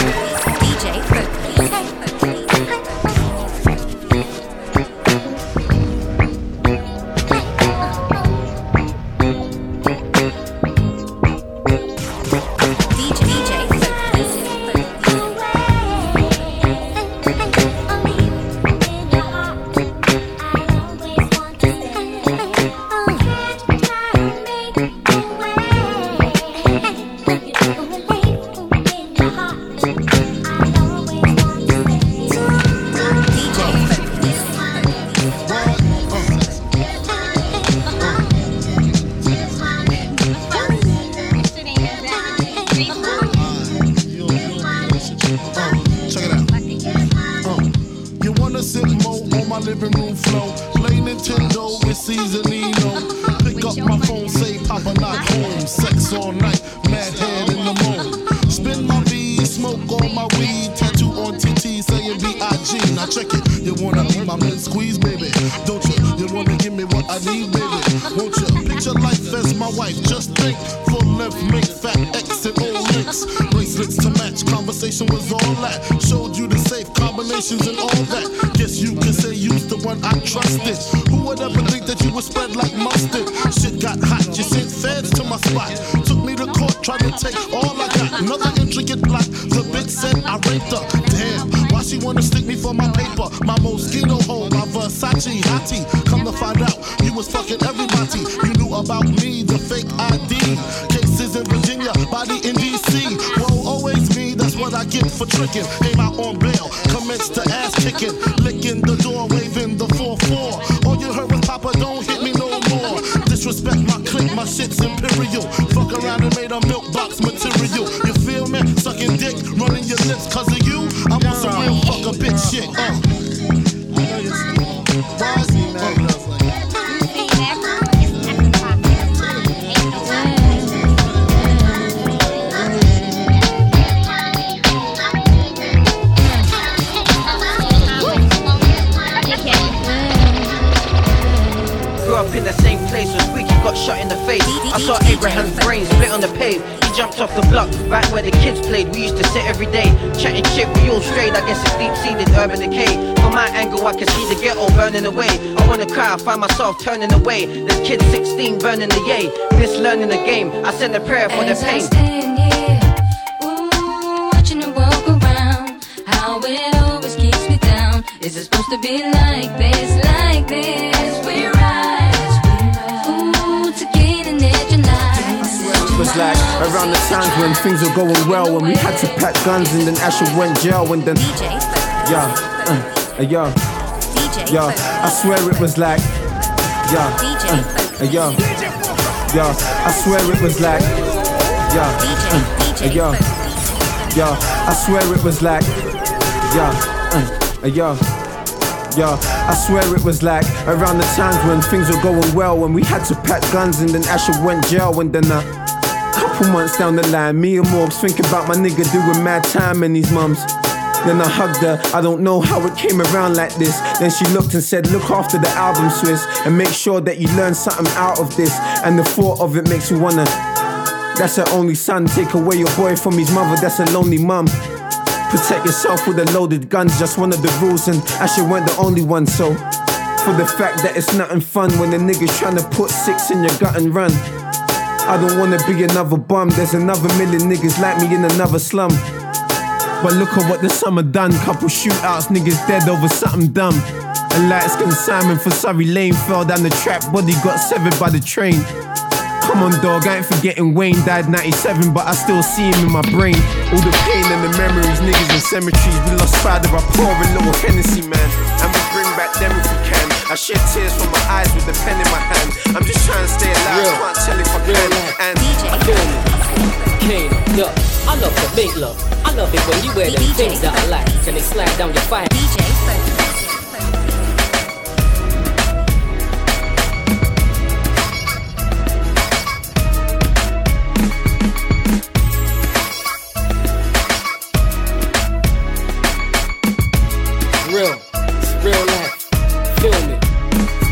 for tricking. Came out on bail, commenced to ass kicking. I I find myself turning away. There's kids 16 burning the yay. This learning the game. I send a prayer for the As I pain. stand here, ooh, watching it walk around, how it always keeps me down. Is it supposed to be like this, like this? We rise, ooh, to gain an edge in life. It was like around the times when things were going well, when we had to pack guns and then Asher went jail, and then yeah, uh, uh, yeah, yeah. I swear it was like yeah, uh, uh, yeah, yeah. I swear it was like yeah, uh, uh, yeah, yeah. I swear it was like yeah, uh, uh, yeah. Yeah, I swear it was like around the times when things were going well, when we had to pack guns and then Asher went jail, and then a couple months down the line, me and Morgs thinking about my nigga doing mad time and these mums. Then I hugged her, I don't know how it came around like this. Then she looked and said, Look after the album, Swiss, and make sure that you learn something out of this. And the thought of it makes you wanna. That's her only son, take away your boy from his mother, that's a lonely mum. Protect yourself with a loaded gun, just one of the rules, and Asher weren't the only one, so. For the fact that it's nothing fun when the niggas trying to put six in your gut and run. I don't wanna be another bum, there's another million niggas like me in another slum. But look at what the summer done. Couple shootouts, niggas dead over something dumb. A light skin Simon for Surrey Lane fell down the trap, body got severed by the train. Come on, dog, I ain't forgetting Wayne died 97, but I still see him in my brain. All the pain and the memories, niggas in cemeteries. We lost father, I pour a little Hennessy, man. And we bring back them if we can. I shed tears from my eyes with the pen in my hand. I'm just trying to stay alive, Real. can't tell if I can. And I feel me. Kane. I love to make love. Love it when you wear them things that I like and they slide down your fire. Real, real life. Feel me,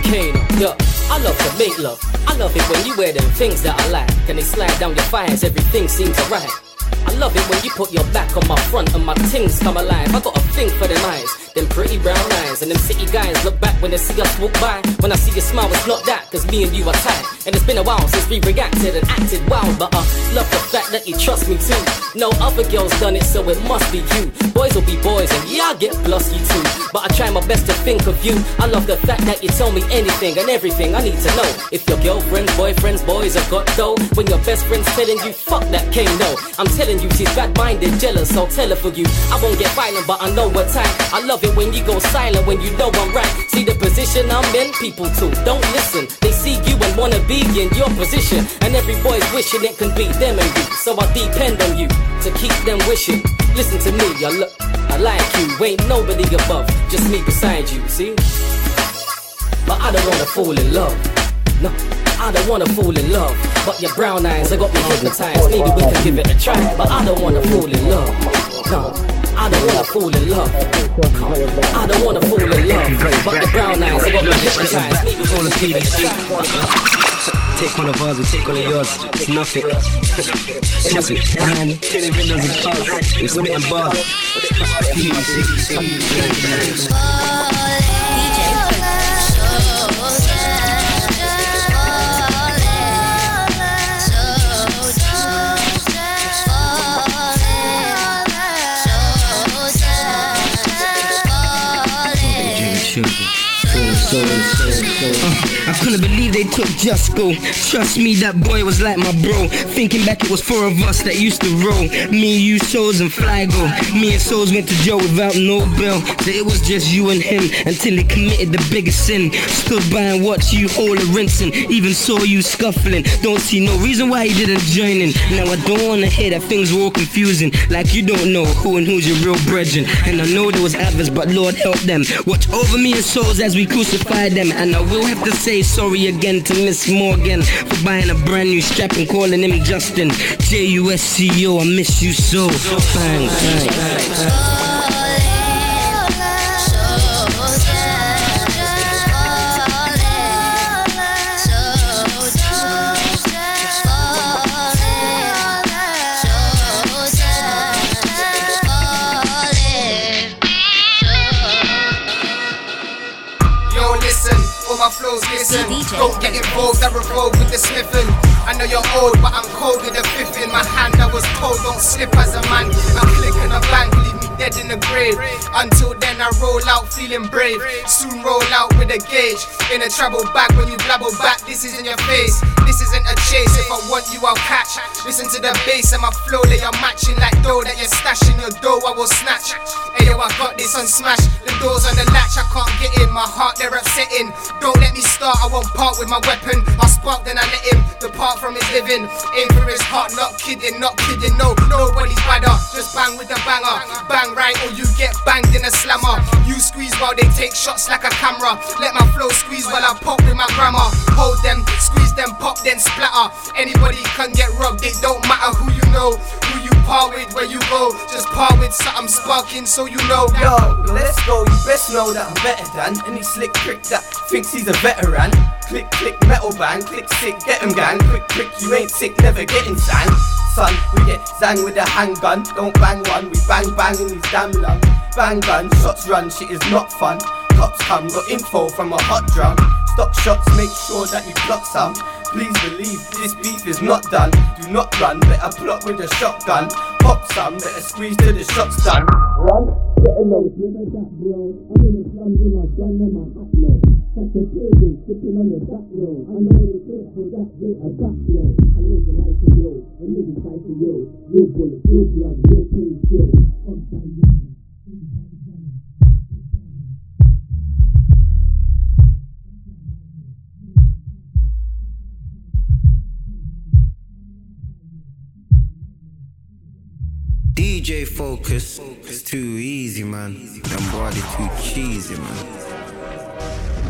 Kano, yeah. I love to make love. I love it when you wear them things that I like. And they slide down your fires, everything seems alright. I love it when you put your back on my front and my things come alive. I got a thing for them eyes. Them pretty brown eyes and them city guys look back when they see us walk by. When I see you smile, it's not that, cause me and you are tight. And it's been a while since we reacted and acted wild, but I love the fact that you trust me too. No other girls done it, so it must be you. Boys will be boys, and yeah, I get blusky too. But I try my best to think of you. I love the fact that you tell me anything and everything I need to know. If your girlfriends, boyfriends, boys have got dough, when your best friend's telling you, fuck that came no. I'm telling you, she's bad minded, jealous, I'll tell her for you. I won't get violent, but I know what time. I love it when you go silent, when you know I'm right. See the position I'm in, people too. Don't listen. They see you and wanna be in your position. And every boy's wishing it can be them and you. So I depend on you to keep them wishing. Listen to me, I look, I like you. Ain't nobody above, just me beside you, see? But I don't wanna fall in love. No, I don't wanna fall in love. But your brown eyes, they got me hypnotized. Maybe we can give it a try. But I don't wanna fall in love. No. I don't wanna fall in love. I don't wanna fall in love. But the brown eyes, they got me hypnotized. Maybe we can give it a try. Take one of ours and take one of yours. It's nothing. It's nothing. Man, ten windows and cars. It's spitting so, Uh, I couldn't believe they took Jusco. Trust me, that boy was like my bro. Thinking back, it was four of us that used to roll. Me, you, Souls, and Flygo. Me and Souls went to jail without no bill. So it was just you and him until he committed the biggest sin. Stood by and watched you all the rinsing. Even saw you scuffling. Don't see no reason why he didn't join in. Now I don't wanna hear that things were all confusing. Like you don't know who and who's your real brethren. And I know there was others, but Lord help them. Watch over me and Souls as we crucify them. And I will have to say sorry again to Miss Morgan for buying a brand new strap and calling him Justin. J U S C O, I miss you so. Bang, bang. Listen. Don't get involved, I revolt with the sniffing. I know you're old, but I'm cold with a fifth in my hand. I was cold, don't slip as a man. I'm clicking a bank, leave me dead in the grave. Until then, I roll out feeling brave. Soon roll out with a gauge. In a trouble bag, when you blabble back, this is in your face. This isn't a chase. If I want you, I'll catch. Listen to the bass and my flow, they are matching like dough that you're stashing. Your dough, I will snatch. Hey yo, I got this on smash. The doors on the latch, I can't get in. My heart, they're upsetting. Don't let me start, I won't part with my weapon. I spark, then I let him depart from his living. Aim for his heart, not kidding, not kidding. No, nobody's badder. Just bang with the banger. Bang right, or you get banged in a slammer. You squeeze while they take shots like a camera. Let my flow squeeze while I pop with my grammar. Hold them, squeeze them, pop, then splatter. Anybody can get rubbed, it don't matter who you know, who you par with, where you go. Just par with something sparking so you know. Yo, let's go. You best know that I'm better than any slick prick that thinks he's a veteran. Click, click, metal bang, click sick, get him gang. Quick, quick, you ain't sick, never getting sang. Son, we get zang with a handgun. Don't bang one, we bang bang in these damn lungs. Bang gun, shots run, shit is not fun. Cops come, got info from a hot drum. Stop shots, make sure that you block some. Please believe this beef is not done. Do not run, better plot with a shotgun. Pop some, better squeeze till the shot's done. Run, better know it's never that, bro. I'm in the slums with my gun and my hat low. Catch a pagan sipping on the back row. I know the clip for that, get a back blow. I live the life for real, when niggas fight for real. Real bullets, real blood, real pain still. Upside down. DJ Fokus. It's too easy, man. That body too cheesy, man.